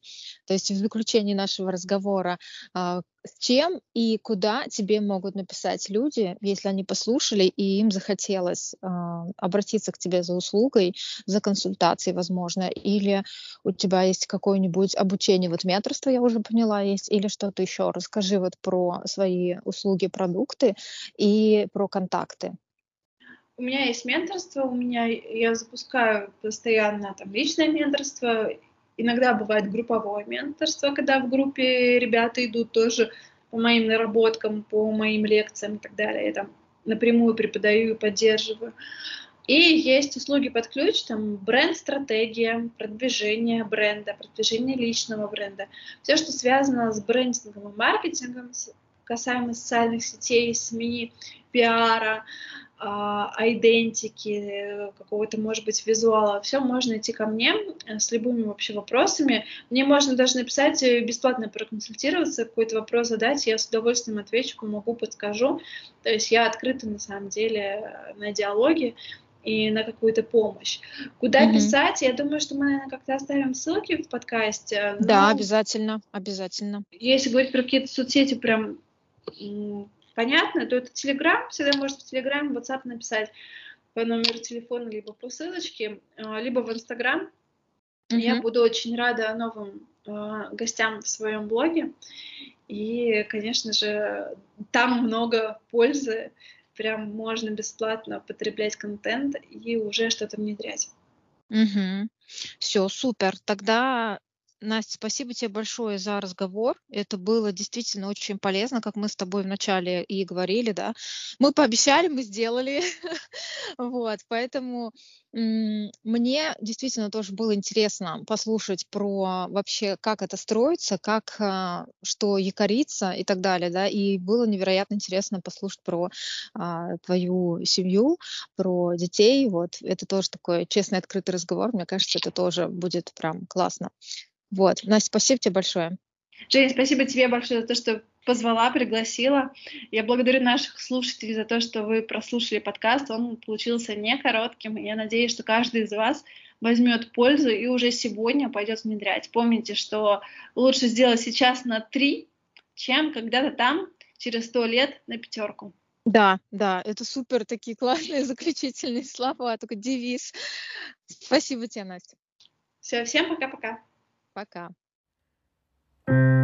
то есть в заключении нашего разговора, а, с чем и куда тебе могут написать люди, если они послушали и им захотелось э, обратиться к тебе за услугой, за консультацией, возможно, или у тебя есть какое-нибудь обучение, вот менторство, я уже поняла, есть, или что-то еще. Расскажи вот про свои услуги, продукты и про контакты. У меня есть менторство, у меня я запускаю постоянно там личное менторство, Иногда бывает групповое менторство, когда в группе ребята идут тоже по моим наработкам, по моим лекциям и так далее. Я там напрямую преподаю и поддерживаю. И есть услуги под ключ, там бренд-стратегия, продвижение бренда, продвижение личного бренда. Все, что связано с брендингом и маркетингом, касаемо социальных сетей, СМИ, пиара, айдентики, какого-то, может быть, визуала, все можно идти ко мне э, с любыми вообще вопросами. Мне можно даже написать э, бесплатно проконсультироваться, какой-то вопрос задать, я с удовольствием отвечу, помогу, подскажу. То есть я открыта на самом деле на диалоги и на какую-то помощь. Куда mm-hmm. писать? Я думаю, что мы, наверное, как-то оставим ссылки в подкасте. Да, обязательно, обязательно. Если говорить про какие-то соцсети, прям понятно, то это Telegram, всегда можете в Telegram, в WhatsApp написать по номеру телефона, либо по ссылочке, а, либо в Instagram. Uh-huh. Я буду очень рада новым э, гостям в своем блоге. И, конечно же, там много пользы прям можно бесплатно потреблять контент и уже что-то внедрять. Угу. Все, супер. Тогда Настя, спасибо тебе большое за разговор. Это было действительно очень полезно, как мы с тобой вначале и говорили, да. Мы пообещали, мы сделали. вот, поэтому мне действительно тоже было интересно послушать про вообще, как это строится, как, а, что якорится и так далее, да, и было невероятно интересно послушать про а, твою семью, про детей, вот, это тоже такой честный, открытый разговор, мне кажется, это тоже будет прям классно. Вот. Настя, спасибо тебе большое. Женя, спасибо тебе большое за то, что позвала, пригласила. Я благодарю наших слушателей за то, что вы прослушали подкаст. Он получился не коротким. Я надеюсь, что каждый из вас возьмет пользу и уже сегодня пойдет внедрять. Помните, что лучше сделать сейчас на три, чем когда-то там через сто лет на пятерку. Да, да, это супер, такие классные заключительные слова, такой девиз. Спасибо тебе, Настя. Все, всем пока-пока. Пока. thank you